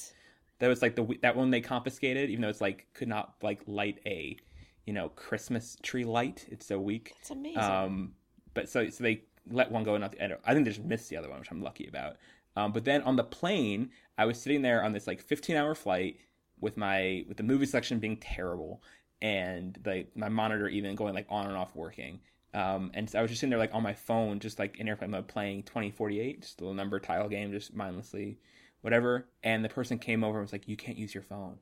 that was like the that one they confiscated even though it's like could not like light a you know christmas tree light it's so weak it's amazing um but so so they let one go and not the, i think they just missed the other one which i'm lucky about um, but then on the plane i was sitting there on this like 15 hour flight with my with the movie selection being terrible and the my monitor even going like on and off working. Um, and so I was just sitting there like on my phone, just like in airplane mode, playing 2048, just a little number tile game, just mindlessly, whatever. And the person came over and was like, "You can't use your phone."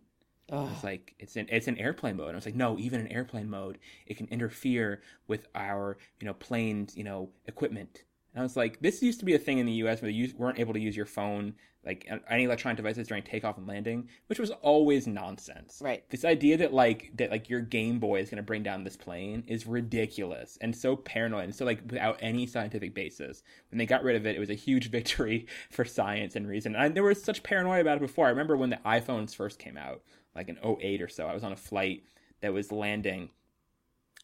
Oh. It's like it's in it's in airplane mode. And I was like, no, even in airplane mode, it can interfere with our you know plane's you know equipment. And I was like, this used to be a thing in the U.S. where you weren't able to use your phone, like any electronic devices during takeoff and landing, which was always nonsense. Right. This idea that like that like your Game Boy is going to bring down this plane is ridiculous and so paranoid and so like without any scientific basis. When they got rid of it, it was a huge victory for science and reason. And I, there was such paranoia about it before. I remember when the iPhones first came out, like in 08 or so. I was on a flight that was landing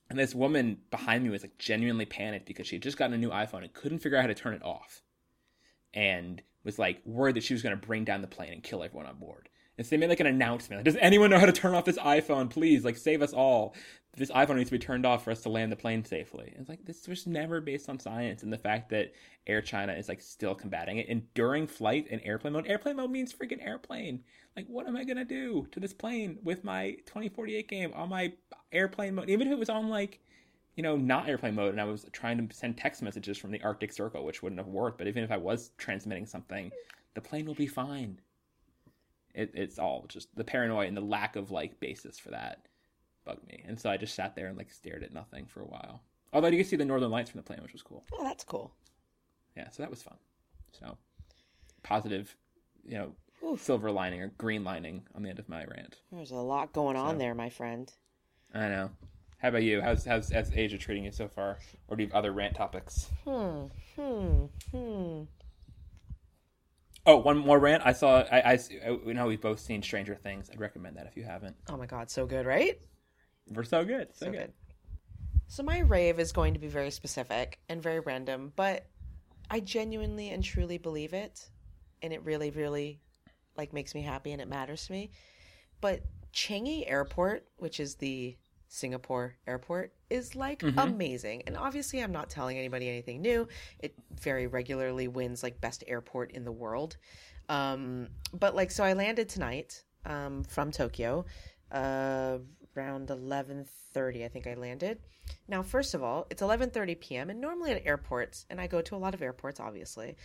and this woman behind me was like genuinely panicked because she had just gotten a new iPhone and couldn't figure out how to turn it off. And was like worried that she was going to bring down the plane and kill everyone on board. And so they made like an announcement. Like, Does anyone know how to turn off this iPhone? Please, like, save us all. This iPhone needs to be turned off for us to land the plane safely. It's like this was never based on science, and the fact that Air China is like still combating it. And during flight in airplane mode, airplane mode means freaking airplane. Like, what am I gonna do to this plane with my 2048 game on my airplane mode? Even if it was on like, you know, not airplane mode, and I was trying to send text messages from the Arctic Circle, which wouldn't have worked. But even if I was transmitting something, the plane will be fine. It, it's all just the paranoia and the lack of like basis for that bugged me, and so I just sat there and like stared at nothing for a while. Although you could see the northern lights from the plane, which was cool. Oh, that's cool. Yeah, so that was fun. So positive, you know, Oof. silver lining or green lining on the end of my rant. There's a lot going on there, my friend. I know. How about you? How's how's, how's Asia treating you so far? Or do you have other rant topics? Hmm. Hmm. Hmm. Oh, one more rant. I saw. I, I you know we've both seen Stranger Things. I'd recommend that if you haven't. Oh my God, so good, right? We're so good. So, So good. good. So my rave is going to be very specific and very random, but I genuinely and truly believe it, and it really, really like makes me happy and it matters to me. But Changi Airport, which is the Singapore airport, is like amazing. And obviously, I'm not telling anybody anything new. It very regularly wins like best airport in the world. Um, but like, so I landed tonight um, from Tokyo uh, around 11:30. I think I landed. Now, first of all, it's 11:30 p.m. and normally at airports, and I go to a lot of airports, obviously.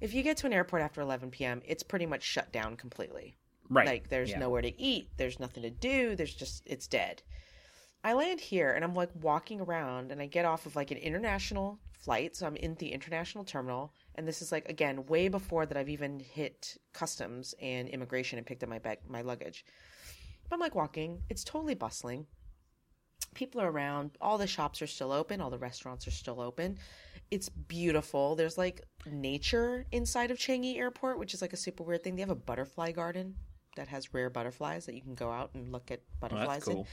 If you get to an airport after 11 p.m., it's pretty much shut down completely. Right. Like there's Yeah. nowhere to eat, there's nothing to do, there's just it's dead. I land here and I'm like walking around and I get off of like an international flight, so I'm in the international terminal and this is like again way before that I've even hit customs and immigration and picked up my bag my luggage. But I'm like walking, it's totally bustling. People are around, all the shops are still open, all the restaurants are still open. It's beautiful. There's like nature inside of Changi Airport, which is like a super weird thing. They have a butterfly garden that has rare butterflies that you can go out and look at Oh, butterflies that's in. cool.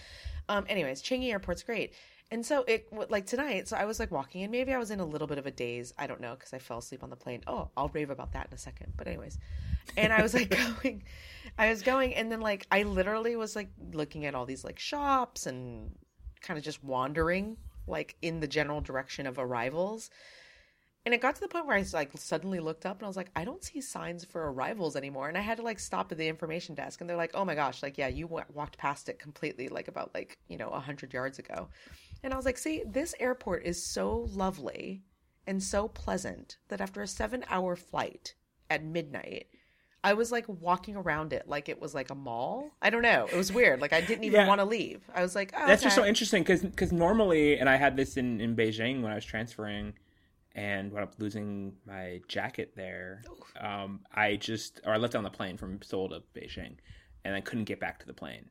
Um, anyways, Changi Airport's great. And so it like tonight, so I was like walking and maybe I was in a little bit of a daze. I don't know because I fell asleep on the plane. Oh, I'll rave about that in a second. But anyways, and I was like going, I was going, and then like I literally was like looking at all these like shops and kind of just wandering like in the general direction of arrivals. And it got to the point where I like suddenly looked up and I was like, I don't see signs for arrivals anymore. And I had to like stop at the information desk and they're like, oh my gosh, like, yeah, you w- walked past it completely, like about like, you know, a hundred yards ago. And I was like, see, this airport is so lovely and so pleasant that after a seven hour flight at midnight, I was like walking around it like it was like a mall. I don't know. It was weird. Like I didn't even Yeah. want to leave. I was like, oh, That's just so okay. interesting because normally, and I had this in in Beijing when I was transferring, and wound up losing my jacket there. Um, I just or I left on the plane from Seoul to Beijing, and I couldn't get back to the plane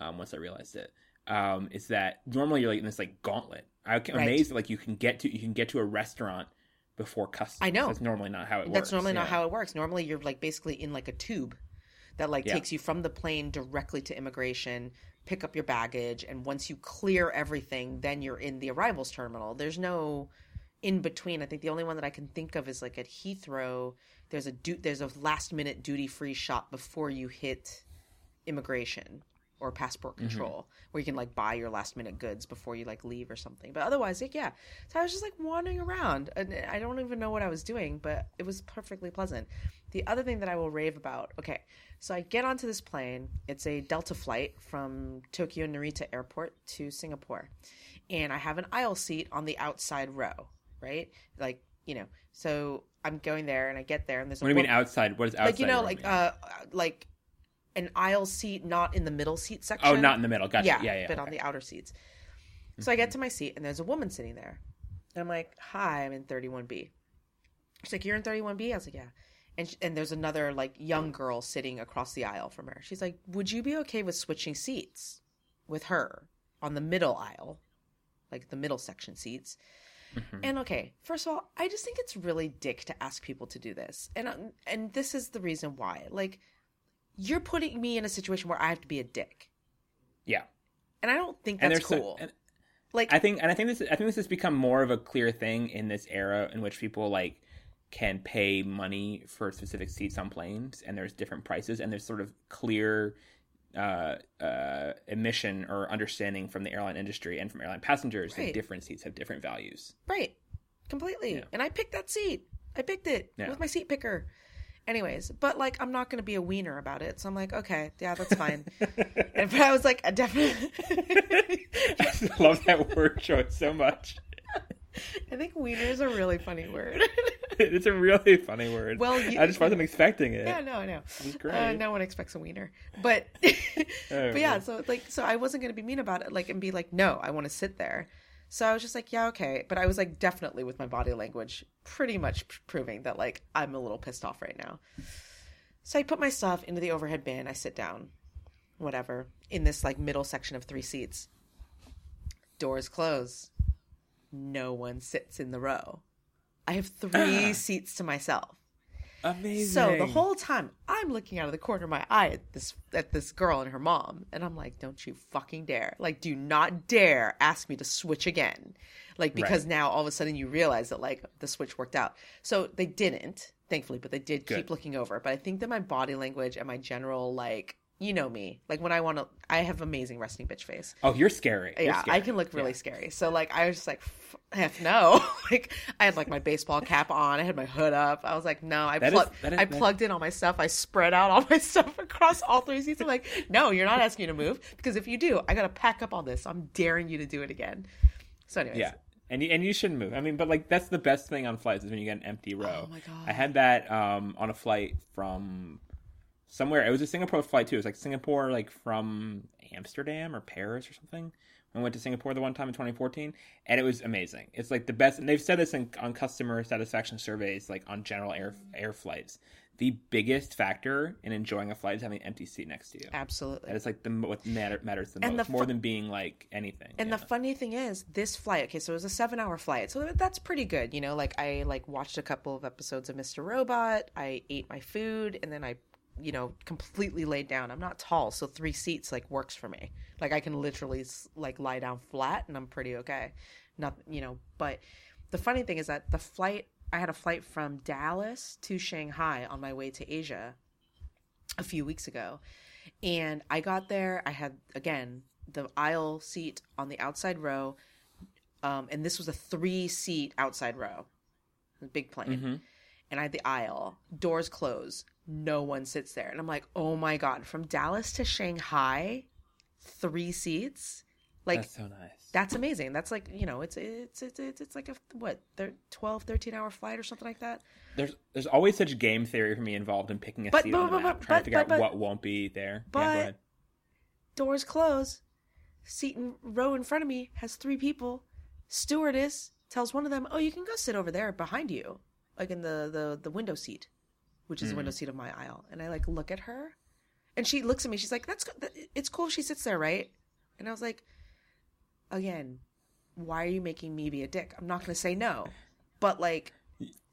um, once I realized it. Um, is that normally you're like in this like gauntlet? I'm Right. amazed that like you can get to you can get to a restaurant before customs. I know. that's normally not how it works. That's normally not how it works. Normally, you're like basically in like a tube that like Yeah. takes you from the plane directly to immigration, pick up your baggage, and once you clear everything, then you're in the arrivals terminal. There's no in between. I think the only one that I can think of is like at Heathrow. There's a du- there's a last minute duty free shop before you hit immigration or passport Mm-hmm. control where you can like buy your last minute goods before you like leave or something but otherwise like yeah so i was just like wandering around and i don't even know what i was doing but it was perfectly pleasant the other thing that i will rave about okay so i get onto this plane it's a delta flight from tokyo narita airport to singapore and i have an aisle seat on the outside row right like you know so i'm going there and i get there and there's What a do you mean outside? What is outside? like you know like mean? uh like an aisle seat not in the middle seat section oh, not in the middle. Gotcha. yeah, Yeah, yeah. but on the outer seats. So I get to my seat and there's a woman sitting there. And I'm like, "Hi, I'm in 31B." She's like, "You're in 31B?" I was like, "Yeah." And sh- and there's another like young girl sitting across the aisle from her. She's like, "Would you be okay with switching seats with her on the middle aisle, like the middle section seats?" Mhm. And okay, first of all, I just think it's really dick to ask people to do this, and um, and this is the reason why. Like, you're putting me in a situation where I have to be a dick, Yeah. and I don't think that's there's so- cool. and- like, I think, and I think this, I think this has become more of a clear thing in this era in which people like can pay money for specific seats on planes, and there's different prices, and there's sort of clear uh, uh, admission or understanding from the airline industry and from airline passengers Right. that different seats have different values. right, completely. Yeah. And I picked that seat. I picked it Yeah. with my seat picker. Anyways, but like, I'm not going to be a wiener about it, so I'm like, okay, yeah, that's fine. and but I was like, I definitely. I love that word choice so much. I think wiener is a really funny word. It's a really funny word. Well, you- I just wasn't expecting it. yeah, no, I know. It was great. Uh, no one expects a wiener, but Oh, but yeah. man. So like, so I wasn't gonna be mean about it, like, and be like, no, I want to sit there. So I was just like, yeah, okay. But I was like, definitely with my body language, pretty much proving that like I'm a little pissed off right now. So I put my stuff into the overhead bin. I sit down, whatever, in this like middle section of three seats. Doors close. No one sits in the row. I have three seats to myself. Amazing. So the whole time I'm looking out of the corner of my eye at this at this girl and her mom, and I'm like, "Don't you fucking dare! Like, do not dare ask me to switch again!" Like because Right. now all of a sudden you realize that like the switch worked out. So they didn't, thankfully, but they did Good. keep looking over. But I think that my body language and my general like, you know me, like when I want to, I have amazing resting bitch face oh, you're scary. You're yeah, scary. I can look really scary. So like I was just like, "F- heck no. like I had like my baseball cap on, I had my hood up. I was like, no. I That is- plugged, that is- I plugged in all my stuff. I spread out all my stuff across all three seats. I'm like, no, you're not asking me to move because if you do, I gotta pack up all this. I'm daring you to do it again. So anyways, Yeah. And you, and you shouldn't move. I mean, but like that's the best thing on flights is when you get an empty row. Oh my God. I had that um, on a flight from somewhere. It was a Singapore flight too. It was like Singapore, like from Amsterdam or Paris or something. I went to Singapore the one time in 2014, and it was amazing. It's like the best. And they've said this in, on customer satisfaction surveys, like on general air air flights. The biggest factor in enjoying a flight is having an empty seat next to you. absolutely. That is like the what matter, matters the And most, the more than being like anything. And yeah. the funny thing is, this flight. Okay, so it was a seven-hour flight, so that's pretty good. You know, like I like watched a couple of episodes of Mr. Robot. I ate my food, and then I, you know, completely laid down. I'm not tall, so three seats like works for me. Like I can literally like lie down flat, and I'm pretty okay. Not, you know, but the funny thing is that the flight. I had a flight from Dallas to Shanghai on my way to Asia a few weeks ago. And I got there, I had again the aisle seat on the outside row. Um, and this was a three seat outside row, big plane. Mhm. And I had the aisle, doors close, no one sits there. And I'm like, oh my God, from Dallas to Shanghai, three seats? Like, that's so nice. that's amazing. That's like, you know, it's, it's, it's, it's, it's like a, what, thir- 12, 13 hour flight or something like that? there's there's always such game theory for me involved in picking a But- seat but- on the map, but- trying but- to figure out but- what won't be there. but- yeah, doors close. Seat in row in front of me has three people. Stewardess tells one of them, "Oh, you can go sit over there behind you, like in the the the window seat, which is the mm. window seat of my aisle." And I like look at her, and she looks at me. She's like, "That's go- that- it's cool. She sits there, right?" And I was like, "Again, why are you making me be a dick? I'm not going to say no, but like,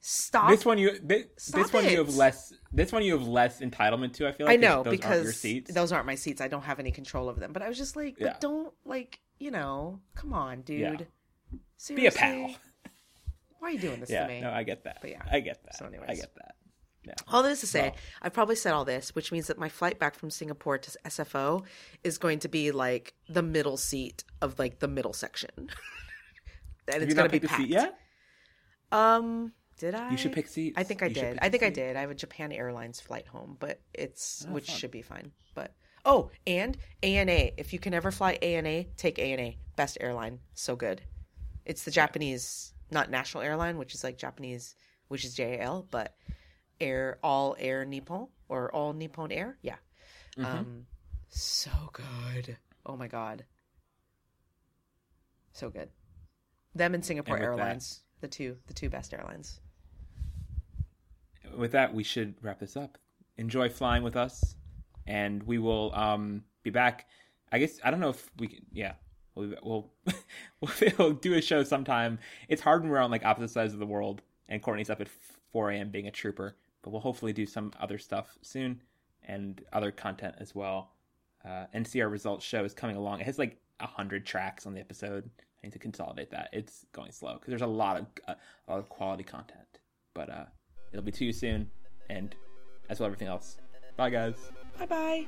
stop." This one you this, this one you have less this one you have less entitlement to. I feel like I know those because aren't your seats. those aren't my seats. I don't have any control over them. But I was just like, Yeah. but don't like, you know, come on, dude. Yeah. Seriously? Be a pal. Why are you doing this Yeah, to me? no, I get that. But yeah. I get that. So anyways. I get that. Yeah. all this to say, Well. I've probably said all this, which means that my flight back from Singapore to SFO is going to be like the middle seat of like the middle section. and it's going to be packed. yet? Um, did I? You should pick seats. I think I You did. I think I did. I have a Japan Airlines flight home, but it's Oh, which fun. should be fine. But oh, and ANA. If you can ever fly ANA, take ANA. Best airline, so good. It's the Japanese, not national airline, which is like Japanese, which is JAL, but air all air Nippon or all Nippon Air. Yeah, Mm-hmm. um, so good. Oh my god, so good. Them and Singapore And with that- Airlines, the two, the two best airlines. with that, we should wrap this up. Enjoy flying with us, and we will um, be back. I guess I don't know if we can. Yeah, we'll we'll, we'll do a show sometime. It's hard when we're on like opposite sides of the world, and Courtney's up at 4 a.m. being a trooper. But we'll hopefully do some other stuff soon, and other content as well. Uh, NCR results show is coming along. It has like a hundred tracks on the episode. I need to consolidate that. It's going slow because there's a lot of uh, a lot of quality content. But uh, it'll be to you soon, and as well everything else. Bye, guys. Bye bye.